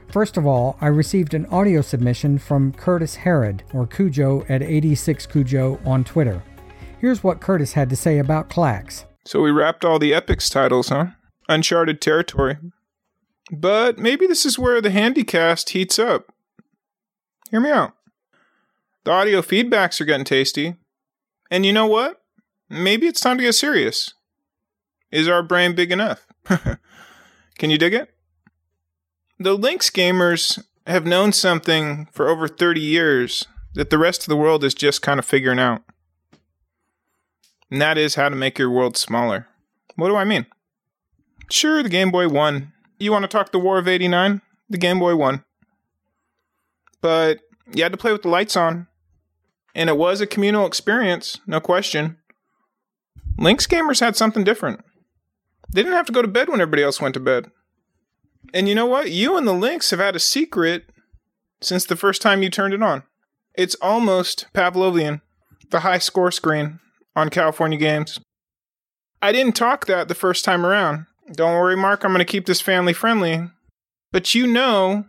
First of all, I received an audio submission from Curtis Herod, or Cujo at 86Cujo on Twitter. Here's what Curtis had to say about Klax. So we wrapped all the Epyx titles, huh? Uncharted territory. But maybe this is where the Handycast heats up. Hear me out. The audio feedbacks are getting tasty. And you know what? Maybe it's time to get serious. Is our brain big enough? Can you dig it? The Lynx gamers have known something for over 30 years that the rest of the world is just kind of figuring out. And that is how to make your world smaller. What do I mean? Sure, the Game Boy won. You want to talk the War of 89? The Game Boy won. But you had to play with the lights on. And it was a communal experience, no question. Lynx gamers had something different. They didn't have to go to bed when everybody else went to bed. And you know what? You and the Lynx have had a secret since the first time you turned it on. It's almost Pavlovian, the high score screen on California Games. I didn't talk that the first time around. Don't worry, Mark, I'm going to keep this family friendly. But you know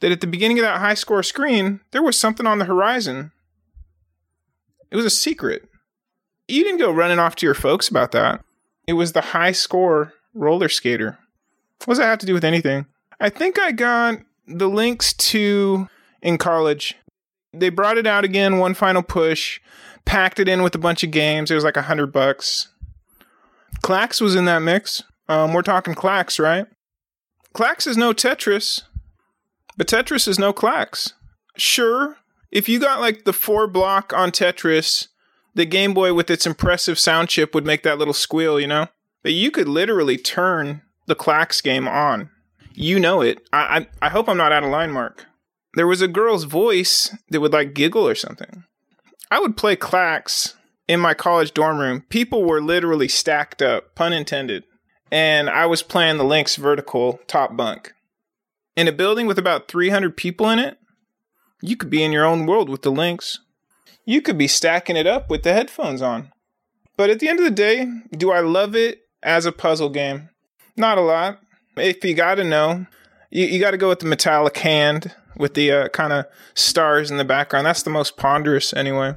that at the beginning of that high score screen, there was something on the horizon. It was a secret. You didn't go running off to your folks about that. It was the high score roller skater. What does that have to do with anything? I think I got the Lynx to in college. They brought it out again, one final push, packed it in with a bunch of games. It was like a hundred bucks. Klax was in that mix. Um, we're talking Klax, right? Klax is no Tetris, but Tetris is no Klax. Sure, if you got like the four block on Tetris, the Game Boy with its impressive sound chip would make that little squeal, you know? But you could literally turn the Klax game on. You know it. I, I, I hope I'm not out of line, Mark. There was a girl's voice that would like giggle or something. I would play Klax in my college dorm room. People were literally stacked up, pun intended. And I was playing the Lynx vertical top bunk. In a building with about 300 people in it, you could be in your own world with the Lynx. You could be stacking it up with the headphones on. But at the end of the day, do I love it as a puzzle game? Not a lot. If you gotta know, you, you gotta go with the metallic hand with the uh, kind of stars in the background. That's the most ponderous, anyway.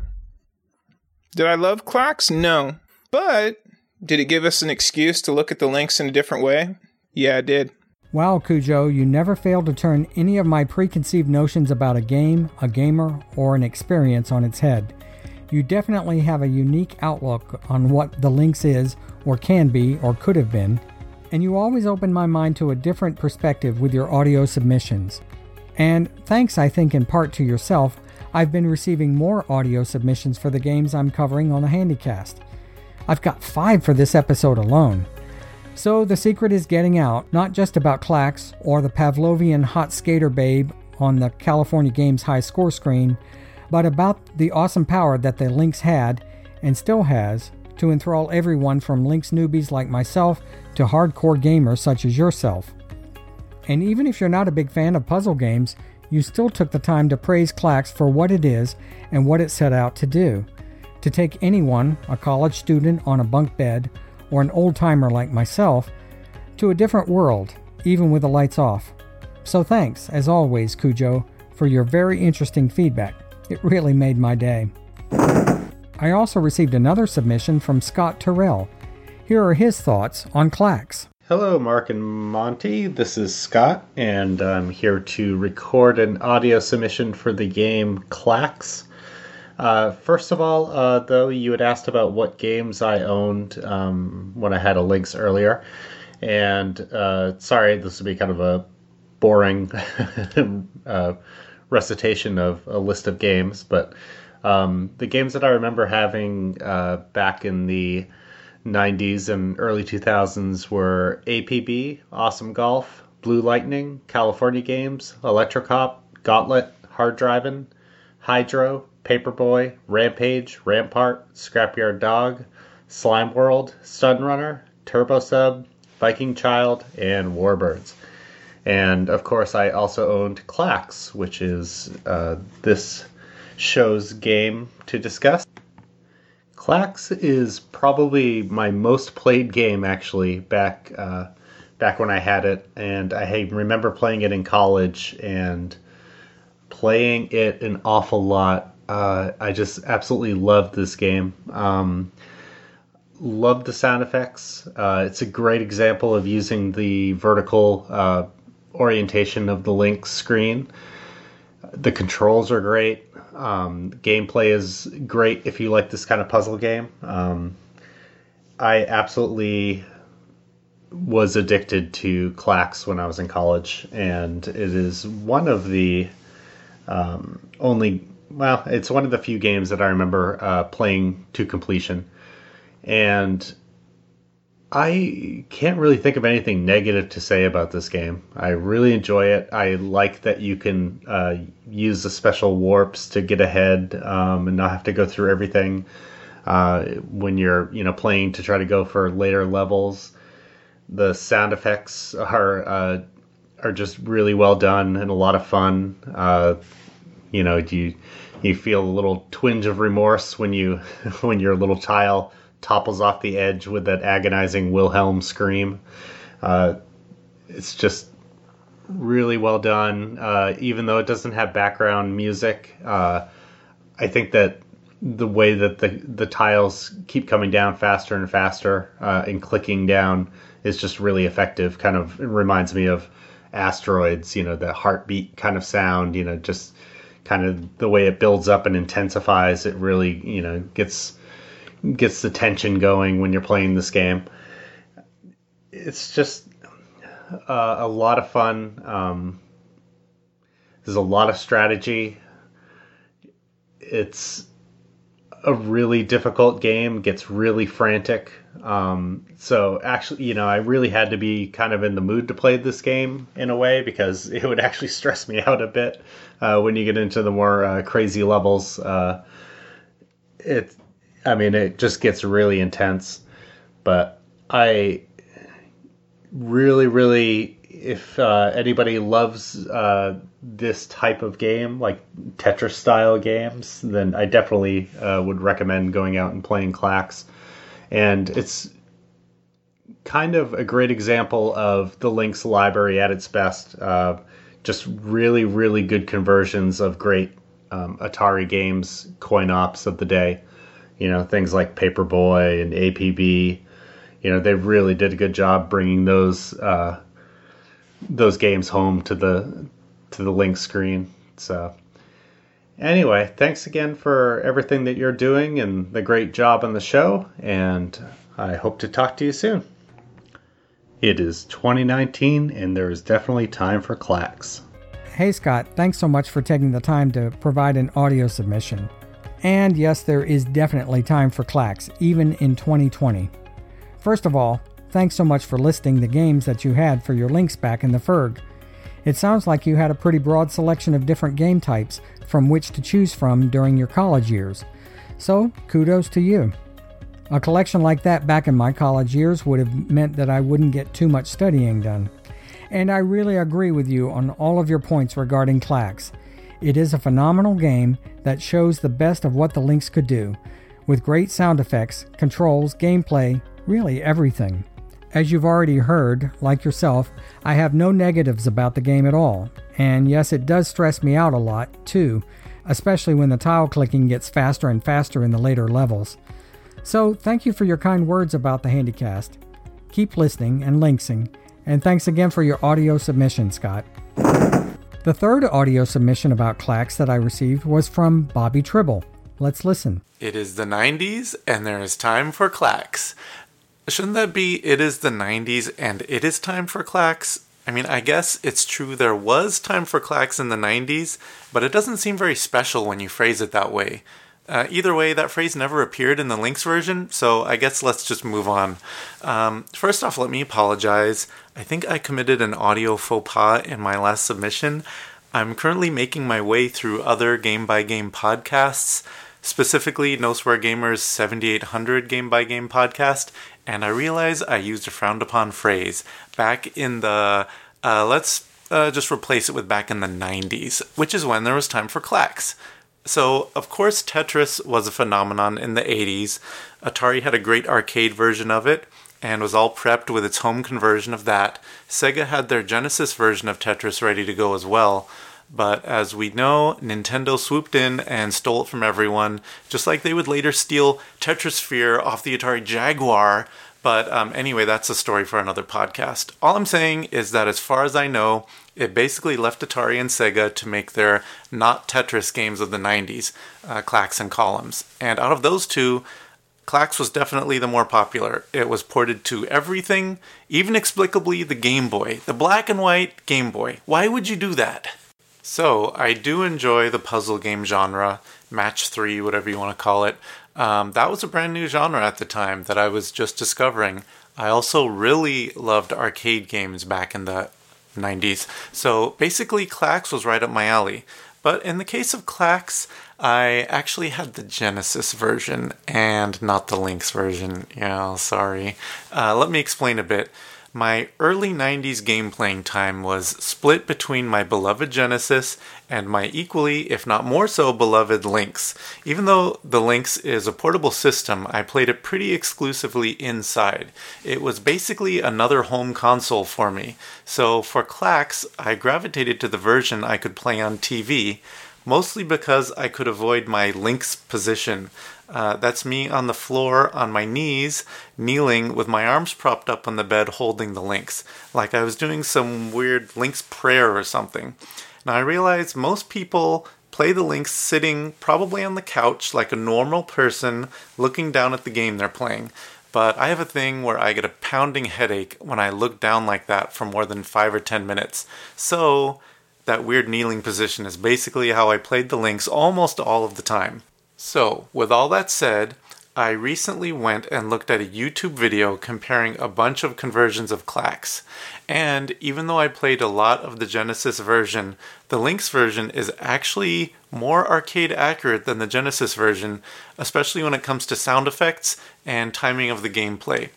Did I love Klax? No. But did it give us an excuse to look at the Lynx in a different way? Yeah, it did. Wow, Cujo, you never failed to turn any of my preconceived notions about a game, a gamer, or an experience on its head. You definitely have a unique outlook on what the Lynx is, or can be, or could have been, and you always open my mind to a different perspective with your audio submissions. And thanks, I think, in part to yourself, I've been receiving more audio submissions for the games I'm covering on the Handycast. I've got five for this episode alone. So the secret is getting out, not just about Klax or the Pavlovian hot skater babe on the California Games high score screen, but about the awesome power that the Lynx had and still has to enthrall everyone from Lynx newbies like myself to hardcore gamers such as yourself. And even if you're not a big fan of puzzle games, you still took the time to praise Klax for what it is and what it set out to do. To take anyone, a college student on a bunk bed, or an old timer like myself, to a different world, even with the lights off. So thanks, as always, Cujo, for your very interesting feedback. It really made my day. I also received another submission from Scott Terrell. Here are his thoughts on Klax. Hello, Mark and Monty. This is Scott, and I'm here to record an audio submission for the game Klax. Uh, first of all, uh, though, you had asked about what games I owned um, when I had a Lynx earlier. And uh, sorry, this will be kind of a boring uh, recitation of a list of games, but um, the games that I remember having uh, back in the 90s and early 2000s were APB, Awesome Golf, Blue Lightning, California Games, Electrocop, Gauntlet, Hard Driving, Hydra, Paperboy, Rampage, Rampart, Scrapyard Dog, Slime World, Stun Runner, Turbo Sub, Viking Child, and Warbirds. And of course, I also owned Klax, which is uh, this show's game to discuss. Klax is probably my most played game actually back uh, back when I had it, and I remember playing it in college and playing it an awful lot. Uh, I just absolutely loved this game. Um, loved the sound effects. Uh, it's a great example of using the vertical uh, orientation of the Lynx screen. The controls are great. Um, gameplay is great if you like this kind of puzzle game. Um, I absolutely was addicted to Klax when I was in college, and it is one of the um, only, well, it's one of the few games that I remember uh, playing to completion. And I can't really think of anything negative to say about this game. I really enjoy it. I like that you can uh, use the special warps to get ahead um, and not have to go through everything uh, when you're you know playing to try to go for later levels. The sound effects are uh, are just really well done and a lot of fun. Uh, you know, you you feel a little twinge of remorse when you when your little tile topples off the edge with that agonizing Wilhelm scream. Uh, it's just really well done. Uh, even though it doesn't have background music, uh, I think that the way that the the tiles keep coming down faster and faster uh, and clicking down is just really effective. Kind of reminds me of asteroids. You know, the heartbeat kind of sound. You know, just kind of the way it builds up and intensifies. It really you know gets gets the tension going when you're playing this game. It's just uh, a lot of fun. Um, there's a lot of strategy. It's a really difficult game. Gets really frantic. Um, so actually, you know, I really had to be kind of in the mood to play this game in a way because it would actually stress me out a bit uh, when you get into the more uh, crazy levels. Uh, it I mean, it just gets really intense. But I really, really, if uh, anybody loves uh, this type of game, like Tetris style games, then I definitely uh, would recommend going out and playing Klax. And it's kind of a great example of the Lynx library at its best. Uh, just really, really good conversions of great um, Atari games, coin ops of the day. You know, things like Paperboy and APB. You know, they really did a good job bringing those uh, those games home to the to the Lynx screen. So, anyway, thanks again for everything that you're doing and the great job on the show. And I hope to talk to you soon. It is 2019, and there is definitely time for Klax. Hey, Scott, thanks so much for taking the time to provide an audio submission. And yes, there is definitely time for Klax, even in 2020. First of all, thanks so much for listing the games that you had for your Lynx back in the Ferg. It sounds like you had a pretty broad selection of different game types from which to choose from during your college years. So, kudos to you. A collection like that back in my college years would have meant that I wouldn't get too much studying done. And I really agree with you on all of your points regarding Klax. It is a phenomenal game that shows the best of what the Lynx could do, with great sound effects, controls, gameplay, really everything. As you've already heard, like yourself, I have no negatives about the game at all, and yes, it does stress me out a lot, too, especially when the tile clicking gets faster and faster in the later levels. So, thank you for your kind words about the Handycast. Keep listening and lynxing, and thanks again for your audio submission, Scott. The third audio submission about Klax that I received was from Bobby Tribble. Let's listen. It is the 90s and there is time for Klax. Shouldn't that be it is the 90s and it is time for Klax? I mean, I guess it's true there was time for Klax in the 90s, but it doesn't seem very special when you phrase it that way. Uh, either way, that phrase never appeared in the Lynx version, so I guess let's just move on. Um, first off, let me apologize. I think I committed an audio faux pas in my last submission. I'm currently making my way through other game by game podcasts, specifically No Gamer's 7800 Game by Game podcast, and I realize I used a frowned upon phrase back in the. Uh, let's uh, just replace it with back in the 90s, which is when there was time for Klax. So, of course, Tetris was a phenomenon in the 80s. Atari had a great arcade version of it and was all prepped with its home conversion of that. Sega had their Genesis version of Tetris ready to go as well. But as we know, Nintendo swooped in and stole it from everyone, just like they would later steal Tetrisphere off the Atari Jaguar. But um, anyway, that's a story for another podcast. All I'm saying is that as far as I know, it basically left Atari and Sega to make their not Tetris games of the 90s, uh, and Columns. And out of those two, Klax was definitely the more popular. It was ported to everything, even explicably the Game Boy, the black and white Game Boy. Why would you do that? So, I do enjoy the puzzle game genre, match three, whatever you want to call it. Um, that was a brand new genre at the time that I was just discovering. I also really loved arcade games back in the 90s. So basically, Klax was right up my alley. But in the case of Klax, I actually had the Genesis version and not the Lynx version. Yeah, sorry. Uh, let me explain a bit. My early 90s game playing time was split between my beloved Genesis and my equally, if not more so, beloved Lynx. Even though the Lynx is a portable system, I played it pretty exclusively inside. It was basically another home console for me. So for Klax, I gravitated to the version I could play on TV, mostly because I could avoid my Lynx position. Uh, that's me on the floor on my knees, kneeling with my arms propped up on the bed holding the Lynx, like I was doing some weird Lynx prayer or something. Now I realize most people play the Lynx sitting probably on the couch like a normal person looking down at the game they're playing. But I have a thing where I get a pounding headache when I look down like that for more than 5 or 10 minutes. So, that weird kneeling position is basically how I played the Lynx almost all of the time. So, with all that said, I recently went and looked at a YouTube video comparing a bunch of conversions of Klax. And even though I played a lot of the Genesis version, the Lynx version is actually more arcade accurate than the Genesis version, especially when it comes to sound effects and timing of the gameplay.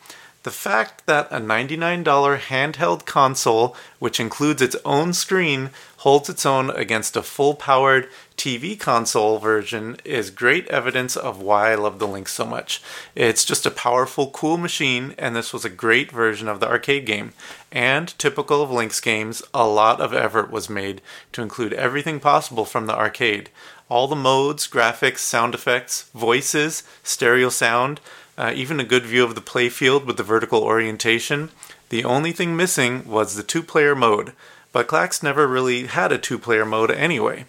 The fact that a $99 handheld console, which includes its own screen, holds its own against a full powered TV console version is great evidence of why I love the Lynx so much. It's just a powerful, cool machine, and this was a great version of the arcade game. And typical of Lynx games, a lot of effort was made to include everything possible from the arcade. All the modes, graphics, sound effects, voices, stereo sound, uh, even a good view of the playfield with the vertical orientation. The only thing missing was the two player mode, but Klax never really had a two player mode anyway.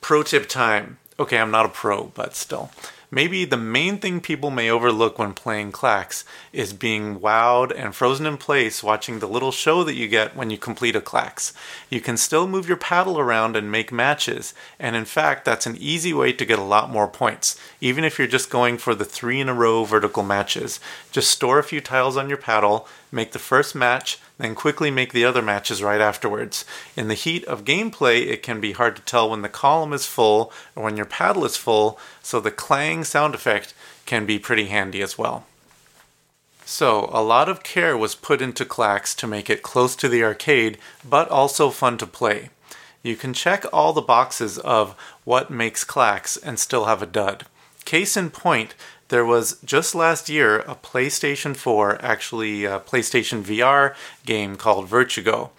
Pro tip time. Okay, I'm not a pro, but still. Maybe the main thing people may overlook when playing Klax is being wowed and frozen in place watching the little show that you get when you complete a Klax. You can still move your paddle around and make matches, and in fact, that's an easy way to get a lot more points, even if you're just going for the three in a row vertical matches. Just store a few tiles on your paddle, make the first match, then quickly make the other matches right afterwards. In the heat of gameplay, it can be hard to tell when the column is full or when your paddle is full, so the clang sound effect can be pretty handy as well. So, a lot of care was put into Klax to make it close to the arcade, but also fun to play. You can check all the boxes of what makes Klax and still have a dud. Case in point, there was just last year a PlayStation 4, actually a PlayStation VR game called Vertigo.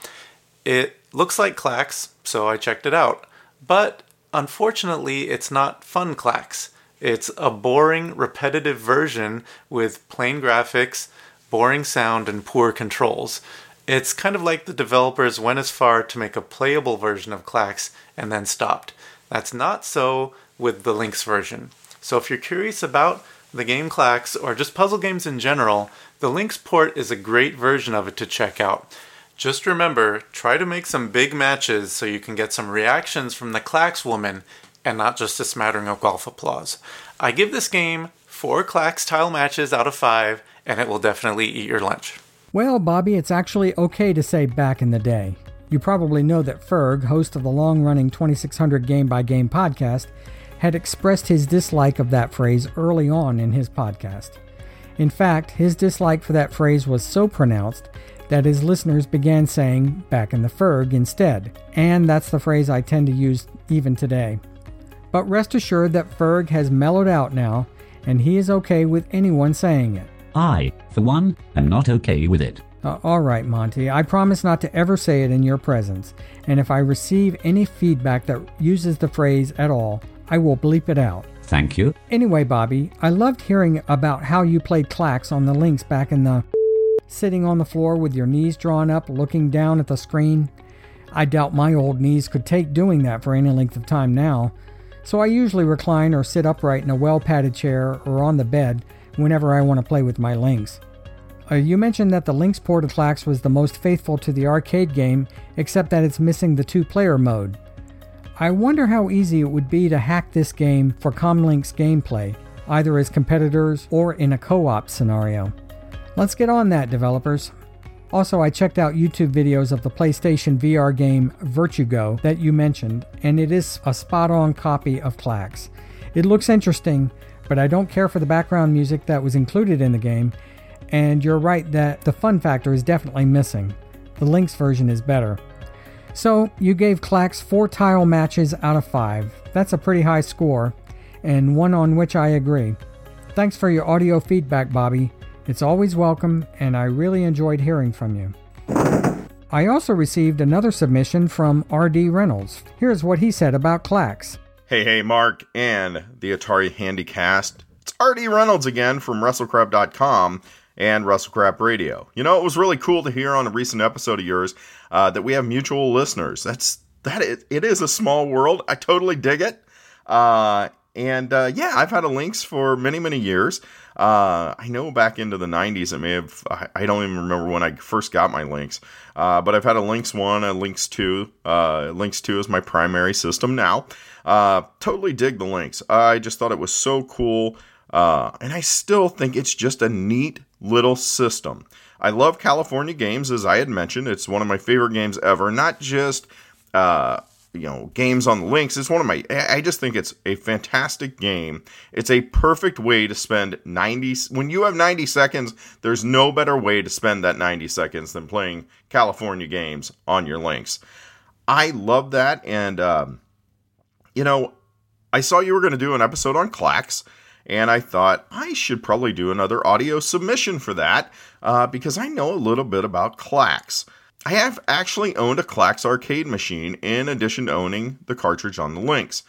It looks like Klax, so I checked it out. But unfortunately, it's not fun Klax. It's a boring, repetitive version with plain graphics, boring sound, and poor controls. It's kind of like the developers went as far to make a playable version of Klax and then stopped. That's not so with the Lynx version. So if you're curious about the game Klax, or just puzzle games in general, the Lynx port is a great version of it to check out. Just remember, try to make some big matches so you can get some reactions from the Klax woman and not just a smattering of golf applause. I give this game four Klax tile matches out of five, and it will definitely eat your lunch. Well, Bobby, it's actually okay to say back in the day. You probably know that Ferg, host of the long running 2600 Game by Game podcast, had expressed his dislike of that phrase early on in his podcast. In fact, his dislike for that phrase was so pronounced that his listeners began saying back in the Ferg instead, and that's the phrase I tend to use even today. But rest assured that Ferg has mellowed out now, and he is okay with anyone saying it. I, for one, am not okay with it. Uh, all right, Monty. I promise not to ever say it in your presence. And if I receive any feedback that uses the phrase at all, I will bleep it out. Thank you. Anyway, Bobby, I loved hearing about how you played Klax on the Lynx back in the. sitting on the floor with your knees drawn up, looking down at the screen. I doubt my old knees could take doing that for any length of time now, so I usually recline or sit upright in a well padded chair or on the bed whenever I want to play with my Lynx. Uh, you mentioned that the Lynx port of Klax was the most faithful to the arcade game, except that it's missing the two player mode. I wonder how easy it would be to hack this game for ComLynx gameplay, either as competitors or in a co op scenario. Let's get on that, developers. Also, I checked out YouTube videos of the PlayStation VR game Virtugo that you mentioned, and it is a spot on copy of Klax. It looks interesting, but I don't care for the background music that was included in the game, and you're right that the fun factor is definitely missing. The Lynx version is better. So, you gave Klax four tile matches out of five. That's a pretty high score, and one on which I agree. Thanks for your audio feedback, Bobby. It's always welcome, and I really enjoyed hearing from you. I also received another submission from R.D. Reynolds. Here's what he said about Klax. Hey, hey, Mark and the Atari Handycast. It's R.D. Reynolds again from WrestleCrap.com and WrestleCrap Radio. You know, it was really cool to hear on a recent episode of yours uh, that we have mutual listeners. That's that. It, it is a small world. I totally dig it. Uh, and uh, yeah, I've had a Lynx for many, many years. Uh, I know back into the 90s, it may have, I don't even remember when I first got my Lynx, uh, but I've had a Lynx 1, a Lynx 2. Uh, Lynx 2 is my primary system now. Totally dig the Lynx. I just thought it was so cool. Uh, and I still think it's just a neat little system. I love California games, as I had mentioned. It's one of my favorite games ever. Not just uh, you know games on the Lynx. It's one of my. I just think it's a fantastic game. It's a perfect way to spend ninety. When you have ninety seconds, there's no better way to spend that ninety seconds than playing California games on your Lynx. I love that, and um, you know, I saw you were going to do an episode on Klax and I thought I should probably do another audio submission for that uh, because I know a little bit about Klax. I have actually owned a Klax arcade machine in addition to owning the cartridge on the Lynx.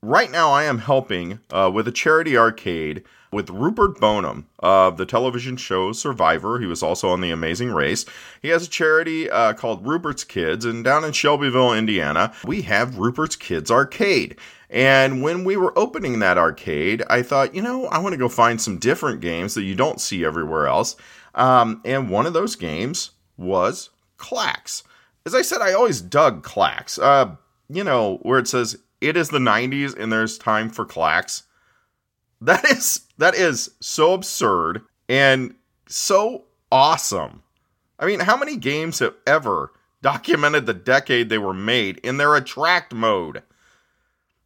Right now, I am helping uh, with a charity arcade with Rupert Boneham of the television show Survivor. He was also on The Amazing Race. He has a charity uh, called Rupert's Kids, and down in Shelbyville, Indiana, we have Rupert's Kids Arcade. And when we were opening that arcade, I thought, you know, I want to go find some different games that you don't see everywhere else. Um, and one of those games was Klax. As I said, I always dug Klax. Uh, you know, where it says it is the 90s and there's time for Klax. That is that is so absurd and so awesome. I mean, how many games have ever documented the decade they were made in their attract mode?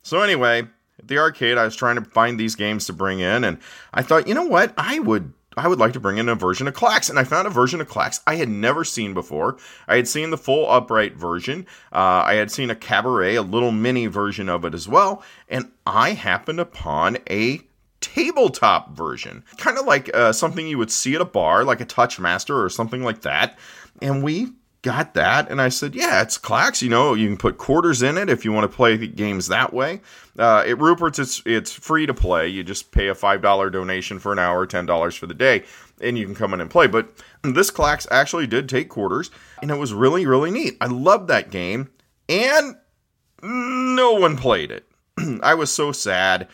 So anyway, at the arcade, I was trying to find these games to bring in, and I thought, you know what, I would. I would like to bring in a version of Klax, and I found a version of Klax I had never seen before. I had seen the full upright version. Uh, I had seen a cabaret, a little mini version of it as well, and I happened upon a tabletop version, kind of like uh, something you would see at a bar, like a Touchmaster or something like that. And we got that and i said yeah it's Klax you know you can put quarters in it if you want to play games that way. Uh, at rupert's it's it's free to play. You just pay a five dollar donation for an hour ten dollars for the day and you can come in and play. But this Klax actually did take quarters and it was really really neat. I loved that game and no one played it. I was so sad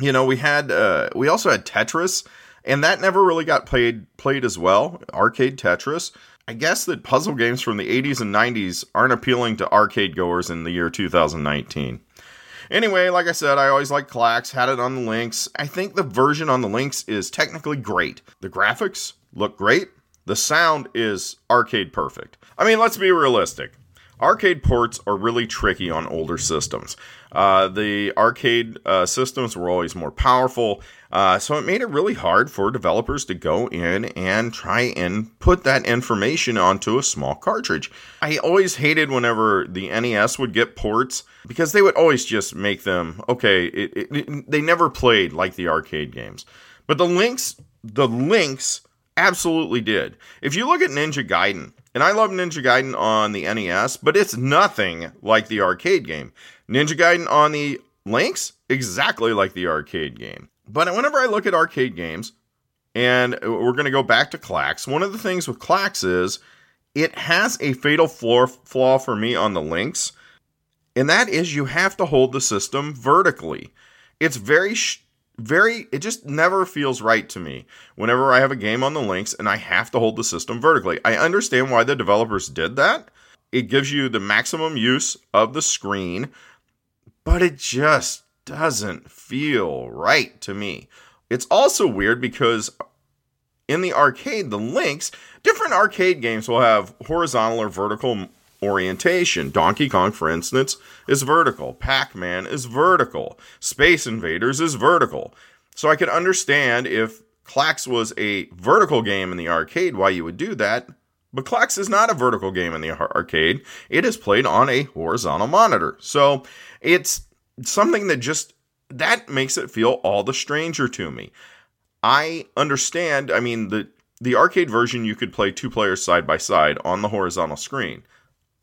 you know we had uh, we also had tetris and that never really got played played as well arcade tetris I guess that puzzle games from the 80s and 90s aren't appealing to arcade goers in the year 2019. Anyway, like I said, I always liked Klax, had it on the Lynx. I think the version on the Lynx is technically great. The graphics look great. The sound is arcade perfect. I mean, let's be realistic. Arcade ports are really tricky on older systems. Uh, the arcade uh, systems were always more powerful, uh, so it made it really hard for developers to go in and try and put that information onto a small cartridge. I always hated whenever the NES would get ports because they would always just make them okay. It, it, it, they never played like the arcade games, but the Lynx, the Lynx absolutely did. If you look at Ninja Gaiden, and I love Ninja Gaiden on the NES, but it's nothing like the arcade game. Ninja Gaiden on the Lynx, exactly like the arcade game. But whenever I look at arcade games, and we're going to go back to Klax, one of the things with Klax is it has a fatal flaw, for me on the Lynx, and that is you have to hold the system vertically. It's very very it just never feels right to me whenever I have a game on the Lynx and I have to hold the system vertically. I understand why the developers did that. It gives you the maximum use of the screen, but it just doesn't feel right to me. It's also weird because in the arcade, the Lynx, different arcade games will have horizontal or vertical orientation. Donkey Kong, for instance, is vertical. Pac Man is vertical. Space Invaders is vertical. So I could understand if Klax was a vertical game in the arcade, why you would do that. But Klax is not a vertical game in the arcade. It is played on a horizontal monitor. So it's something that just that makes it feel all the stranger to me. I understand, I mean, the the arcade version you could play two players side by side on the horizontal screen.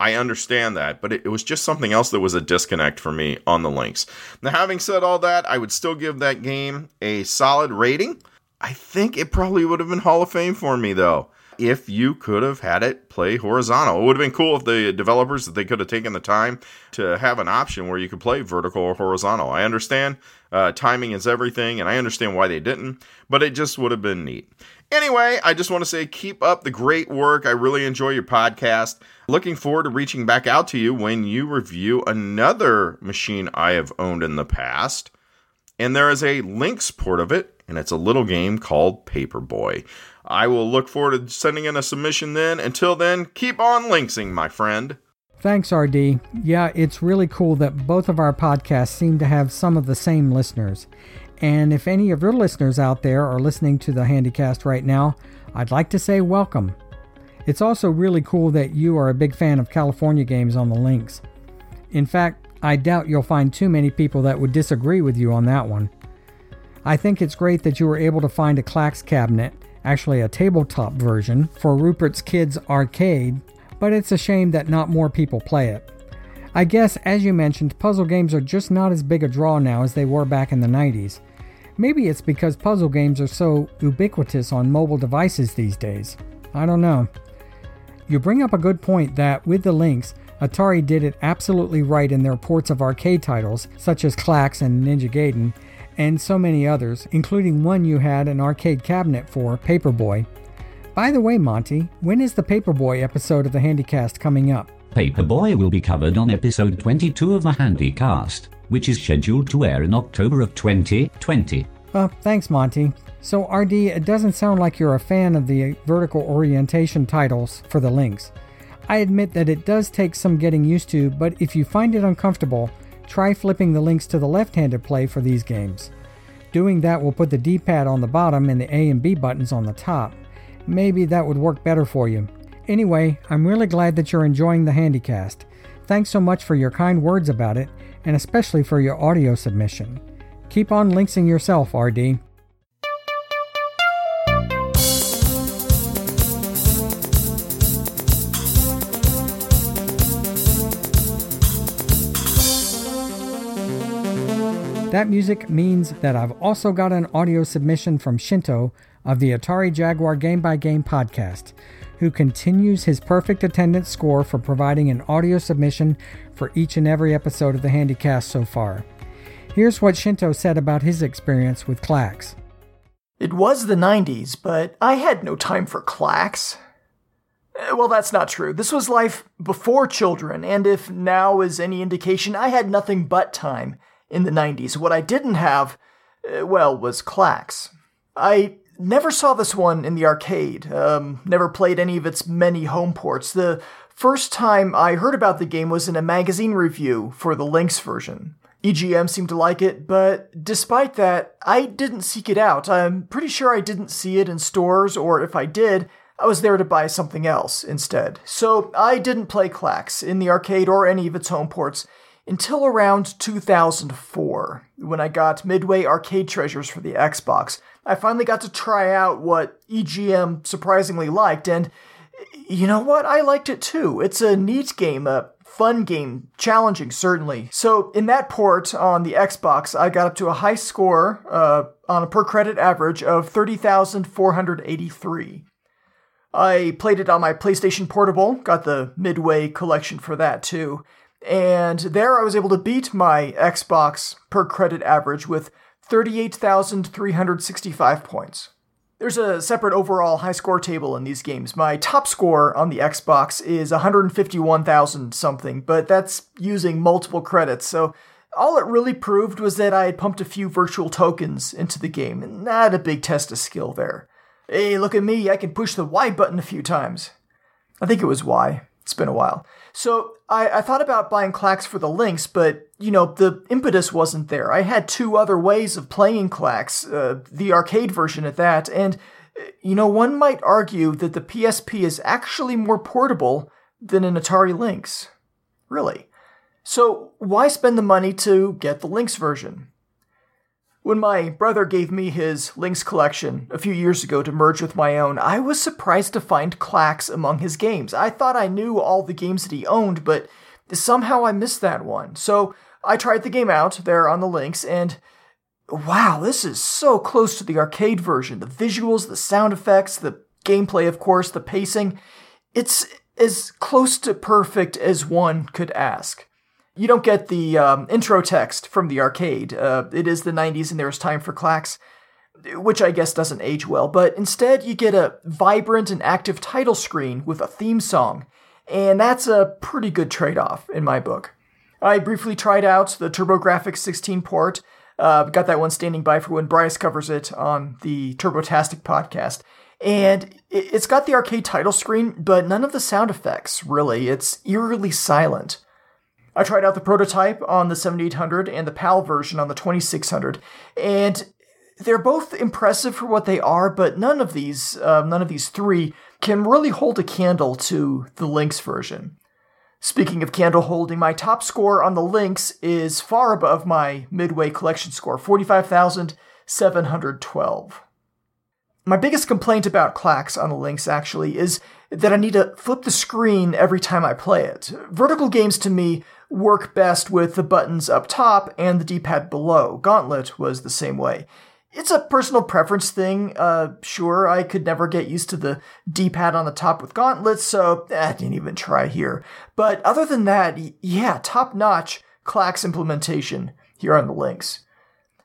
I understand that, but it, it, was just something else that was a disconnect for me on the Lynx. Now, having said all that, I would still give that game a solid rating. I think it probably would have been Hall of Fame for me, though, if you could have had it play horizontal. It would have been cool if the developers that they could have taken the time to have an option where you could play vertical or horizontal. I understand uh, timing is everything, and I understand why they didn't, but it just would have been neat. Anyway, I just want to say keep up the great work. I really enjoy your podcast. Looking forward to reaching back out to you when you review another machine I have owned in the past. And there is a Lynx port of it, and it's a little game called Paperboy. I will look forward to sending in a submission then. Until then, keep on lynxing, my friend. Thanks, RD. Yeah, it's really cool that both of our podcasts seem to have some of the same listeners. And if any of your listeners out there are listening to the Handycast right now, I'd like to say welcome. It's also really cool that you are a big fan of California games on the Lynx. In fact, I doubt you'll find too many people that would disagree with you on that one. I think it's great that you were able to find a Klax cabinet, actually a tabletop version, for Rupert's Kids Arcade, but it's a shame that not more people play it. I guess, as you mentioned, puzzle games are just not as big a draw now as they were back in the 90s. Maybe it's because puzzle games are so ubiquitous on mobile devices these days. I don't know. You bring up a good point that, with the Lynx, Atari did it absolutely right in their ports of arcade titles, such as Klax and Ninja Gaiden, and so many others, including one you had an arcade cabinet for, Paperboy. By the way, Monty, when is the Paperboy episode of the Handycast coming up? Paperboy will be covered on episode 22 of the Handycast, which is scheduled to air in October of 2020. Uh, thanks, Monty. So, RD, it doesn't sound like you're a fan of the vertical orientation titles for the Lynx. I admit that it does take some getting used to, but if you find it uncomfortable, try flipping the Lynx to the left handed play for these games. Doing that will put the D pad on the bottom and the A and B buttons on the top. Maybe that would work better for you. Anyway, I'm really glad that you're enjoying the Handycast. Thanks so much for your kind words about it, and especially for your audio submission. Keep on lynxing yourself, RD. That music means that I've also got an audio submission from Shinto of the Atari Jaguar Game by Game podcast, who continues his perfect attendance score for providing an audio submission for each and every episode of the Handycast so far. Here's what Shinto said about his experience with Klax. It was the 90s, but I had no time for Klax. Eh, well, that's not true. This was life before children, and if now is any indication, I had nothing but time in the 90s. What I didn't have, uh, well, was Klax. I never saw this one in the arcade. Um, never played any of its many home ports. The first time I heard about the game was in a magazine review for the Lynx version. EGM seemed to like it, but despite that, I didn't seek it out. I'm pretty sure I didn't see it in stores, or if I did, I was there to buy something else instead. So I didn't play Klax in the arcade or any of its home ports until around 2004, when I got Midway Arcade Treasures for the Xbox. I finally got to try out what EGM surprisingly liked, and you know what? I liked it too. It's a neat game, a fun game, challenging certainly. So in that port on the Xbox, I got up to a high score uh, on a per credit average of 30,483. I played it on my PlayStation Portable, got the Midway collection for that too. And there I was able to beat my Xbox per credit average with 38,365 points. There's a separate overall high score table in these games. My top score on the Xbox is 151,000 something, but that's using multiple credits, so all it really proved was that I had pumped a few virtual tokens into the game, and not a big test of skill there. Hey, look at me, I can push the Y button a few times. I think it was Y. It's been a while. So I, I thought about buying Klax for the Lynx, but you know the impetus wasn't there. I had two other ways of playing Klax, uh, the arcade version at that, and you know one might argue that the PSP is actually more portable than an Atari Lynx. Really. So why spend the money to get the Lynx version? When my brother gave me his Lynx collection a few years ago to merge with my own, I was surprised to find Klax among his games. I thought I knew all the games that he owned, but somehow I missed that one. So I tried the game out there on the Lynx, and wow, this is so close to the arcade version. The visuals, the sound effects, the gameplay, of course, the pacing. It's as close to perfect as one could ask. You don't get the um, intro text from the arcade. Uh, it is the 90s and there's time for Klax, which I guess doesn't age well, but instead you get a vibrant and active title screen with a theme song, and that's a pretty good trade off in my book. I briefly tried out the TurboGrafx 16 port, uh, got that one standing by for when Bryce covers it on the Turbotastic podcast. And it's got the arcade title screen, but none of the sound effects, really. It's eerily silent. I tried out the prototype on the 7800 and the PAL version on the 2600, and they're both impressive for what they are, but none of these, uh, none of these three, can really hold a candle to the Lynx version. Speaking of candle holding, my top score on the Lynx is far above my Midway collection score, 45,712. My biggest complaint about Klax on the Lynx, actually, is that I need to flip the screen every time I play it. Vertical games to me work best with the buttons up top and the D-pad below. Gauntlet was the same way. It's a personal preference thing. Uh, sure, I could never get used to the D-pad on the top with gauntlets, so eh, I didn't even try here. But other than that, yeah, top-notch Klax implementation here on the Lynx.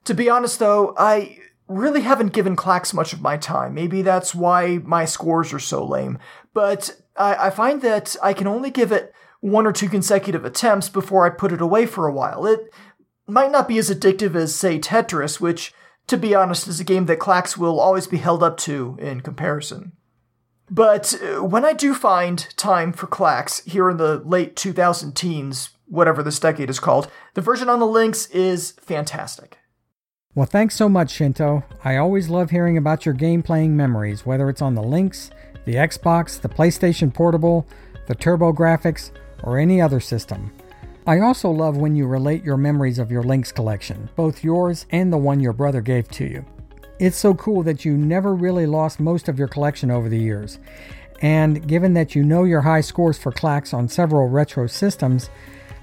To be honest though, I really haven't given Klax much of my time. Maybe that's why my scores are so lame. But I, I find that I can only give it one or two consecutive attempts before I put it away for a while. It might not be as addictive as, say, Tetris, which, to be honest, is a game that Klax will always be held up to in comparison. But uh, when I do find time for Klax here in the late 2000 teens, whatever this decade is called, the version on the Lynx is fantastic. Well, thanks so much, Shinto. I always love hearing about your game playing memories, whether it's on the Lynx, the Xbox, the PlayStation Portable, the TurboGrafx, or any other system. I also love when you relate your memories of your Lynx collection, both yours and the one your brother gave to you. It's so cool that you never really lost most of your collection over the years. And given that you know your high scores for Klax on several retro systems,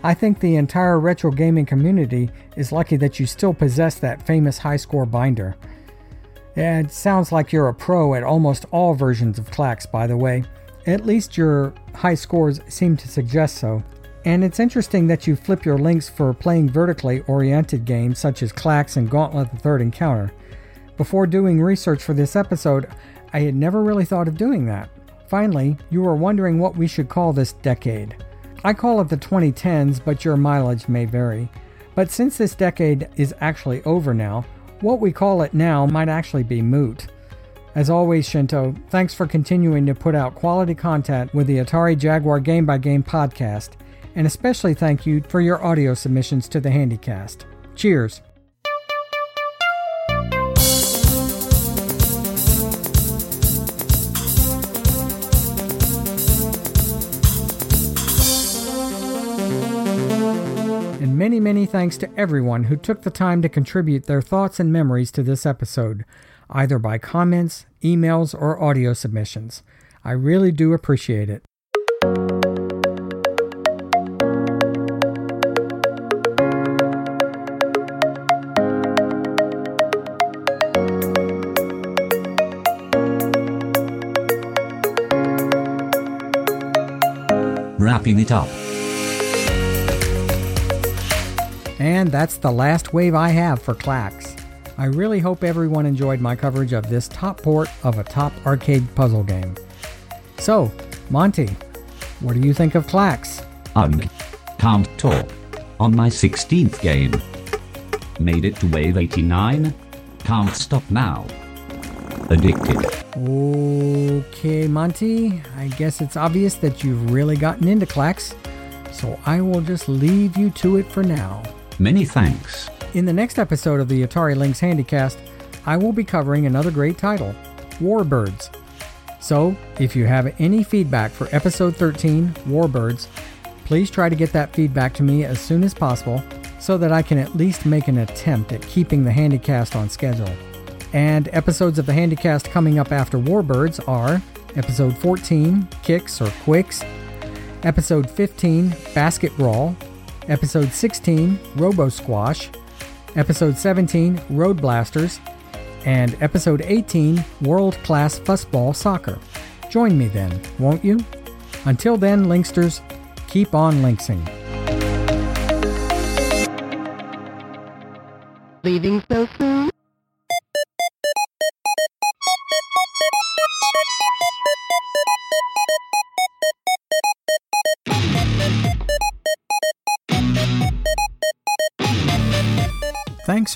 I think the entire retro gaming community is lucky that you still possess that famous high score binder. It sounds like you're a pro at almost all versions of Klax, by the way. At least your high scores seem to suggest so. And it's interesting that you flip your Lynx for playing vertically oriented games such as Klax and Gauntlet the Third Encounter. Before doing research for this episode, I had never really thought of doing that. Finally, you were wondering what we should call this decade. I call it the 2010s, but your mileage may vary. But since this decade is actually over now, what we call it now might actually be moot. As always, Shinto, thanks for continuing to put out quality content with the Atari Jaguar Game by Game podcast, and especially thank you for your audio submissions to the Handycast. Cheers. And many, many thanks to everyone who took the time to contribute their thoughts and memories to this episode either by comments, emails, or audio submissions. I really do appreciate it. Wrapping it up. And that's the last wave I have for Klax. I really hope everyone enjoyed my coverage of this top port of a top arcade puzzle game. So, Monty, what do you think of Klax? Ugh. Can't talk. On my 16th game. Made it to wave 89. Can't stop now. Addicted. Okay, Monty, I guess it's obvious that you've really gotten into Klax, so I will just leave you to it for now. Many thanks. In the next episode of the Atari Lynx Handycast, I will be covering another great title, Warbirds. So, if you have any feedback for episode 13, Warbirds, please try to get that feedback to me as soon as possible so that I can at least make an attempt at keeping the Handycast on schedule. And episodes of the Handycast coming up after Warbirds are episode 14, Kicks or Quicks, episode 15, Basket Brawl, episode 16, Robo Squash, Episode 17, Road Blasters, and Episode 18, World Class Fussball Soccer. Join me then, won't you? Until then, Linksters, keep on lynxing. Leaving so soon?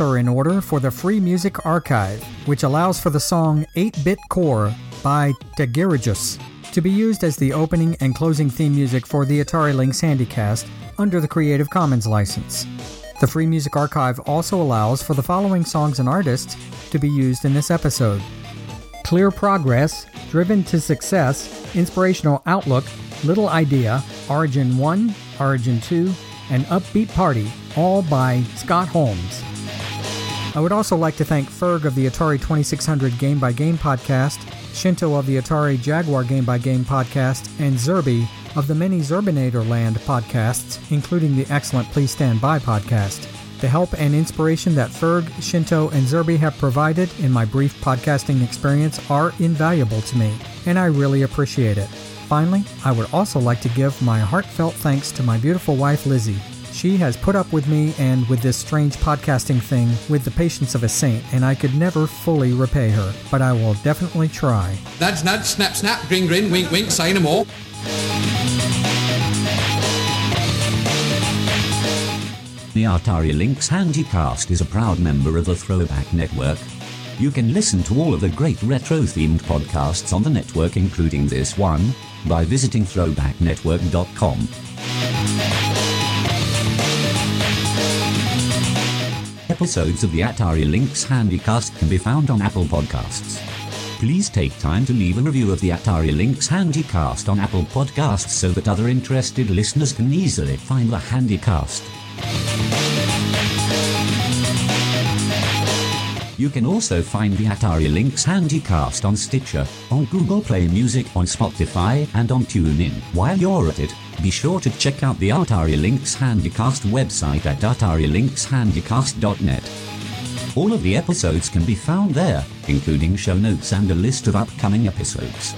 Are in order for the Free Music Archive, which allows for the song 8 Bit Core by Dagiragus to be used as the opening and closing theme music for the Atari Lynx Handycast under the Creative Commons license. The Free Music Archive also allows for the following songs and artists to be used in this episode Clear Progress, Driven to Success, Inspirational Outlook, Little Idea, Origin 1, Origin 2, and Upbeat Party, all by Scott Holmes. I would also like to thank Ferg of the Atari 2600 Game by Game podcast, Shinto of the Atari Jaguar Game by Game podcast, and Zerby of the many Zerbinator Land podcasts, including the excellent Please Stand By podcast. The help and inspiration that Ferg, Shinto, and Zerby have provided in my brief podcasting experience are invaluable to me, and I really appreciate it. Finally, I would also like to give my heartfelt thanks to my beautiful wife Lizzie she has put up with me and with this strange podcasting thing with the patience of a saint, and I could never fully repay her, but I will definitely try. Nudge, nudge, snap, snap, grin, grin, wink, wink, say no more. The Atari Lynx Handycast is a proud member of the Throwback Network. You can listen to all of the great retro-themed podcasts on the network, including this one, by visiting throwbacknetwork.com. Episodes of the Atari Lynx Handycast can be found on Apple Podcasts. Please take time to leave a review of the Atari Lynx Handycast on Apple Podcasts so that other interested listeners can easily find the Handycast. You can also find the Atari Lynx Handycast on Stitcher, on Google Play Music, on Spotify, and on TuneIn. While you're at it, be sure to check out the Atari Lynx Handycast website at atarilynxhandycast.net. All of the episodes can be found there, including show notes and a list of upcoming episodes.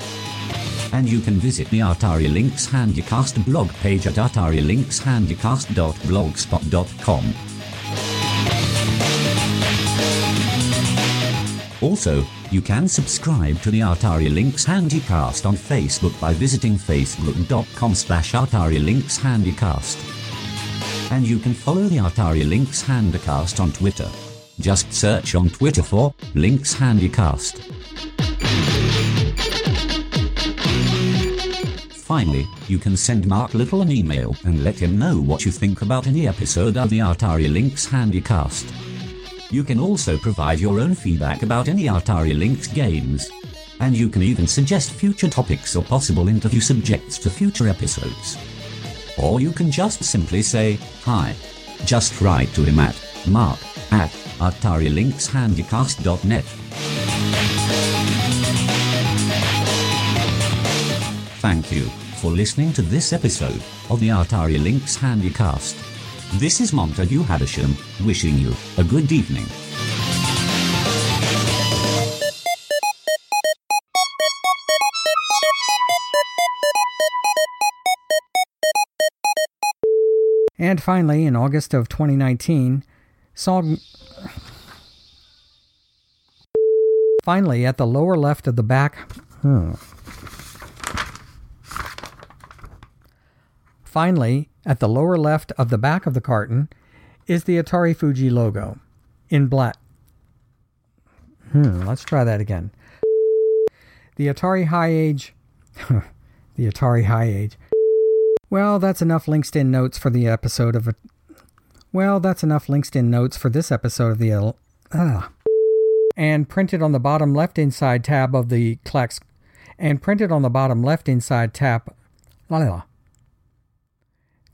And you can visit the Atari Lynx Handycast blog page at atarilynxhandycast.blogspot.com. Also, you can subscribe to the Atari Lynx Handycast on Facebook by visiting facebook.com slash Atari Lynx Handycast. And you can follow the Atari Lynx Handycast on Twitter. Just search on Twitter for Lynx Handycast. Finally, you can send Mark Little an email and let him know what you think about any episode of the Atari Lynx Handycast. You can also provide your own feedback about any Atari Lynx games. And you can even suggest future topics or possible interview subjects for future episodes. Or you can just simply say, hi. Just write to him at mark at AtariLynxHandycast.net. Thank you for listening to this episode of the Atari Lynx Handycast. This is Montague Havisham wishing you a good evening. And finally, in August of 2019, saw. Finally, at the lower left of the back. Hmm. Finally, at the lower left of the back of the carton is the Atari Fuji logo in black. Hmm, let's try that again. The Atari High Age. the Atari High Age. Well, that's enough linked in notes for the episode of. A, well, that's enough linked in notes for this episode of the. Uh, and printed on the bottom left inside tab of the Klax. And printed on the bottom left inside tab. La la.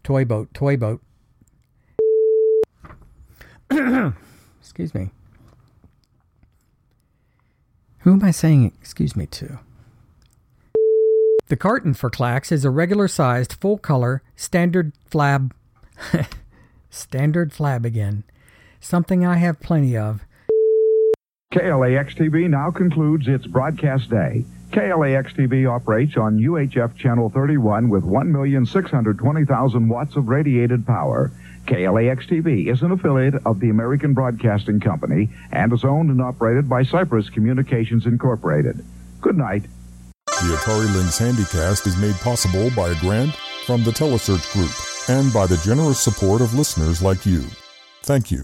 Toy boat, toy boat. excuse me. Who am I saying excuse me to? The carton for Klax is a regular sized, full color, standard flab. standard flab again. Something I have plenty of. KLAX TV now concludes its broadcast day. KLAX TV operates on UHF channel 31 with 1,620,000 watts of radiated power. KLAX TV is an affiliate of the American Broadcasting Company and is owned and operated by Cypress Communications Incorporated. Good night. The Atari Lynx Handycast is made possible by a grant from the Telesearch Group and by the generous support of listeners like you. Thank you.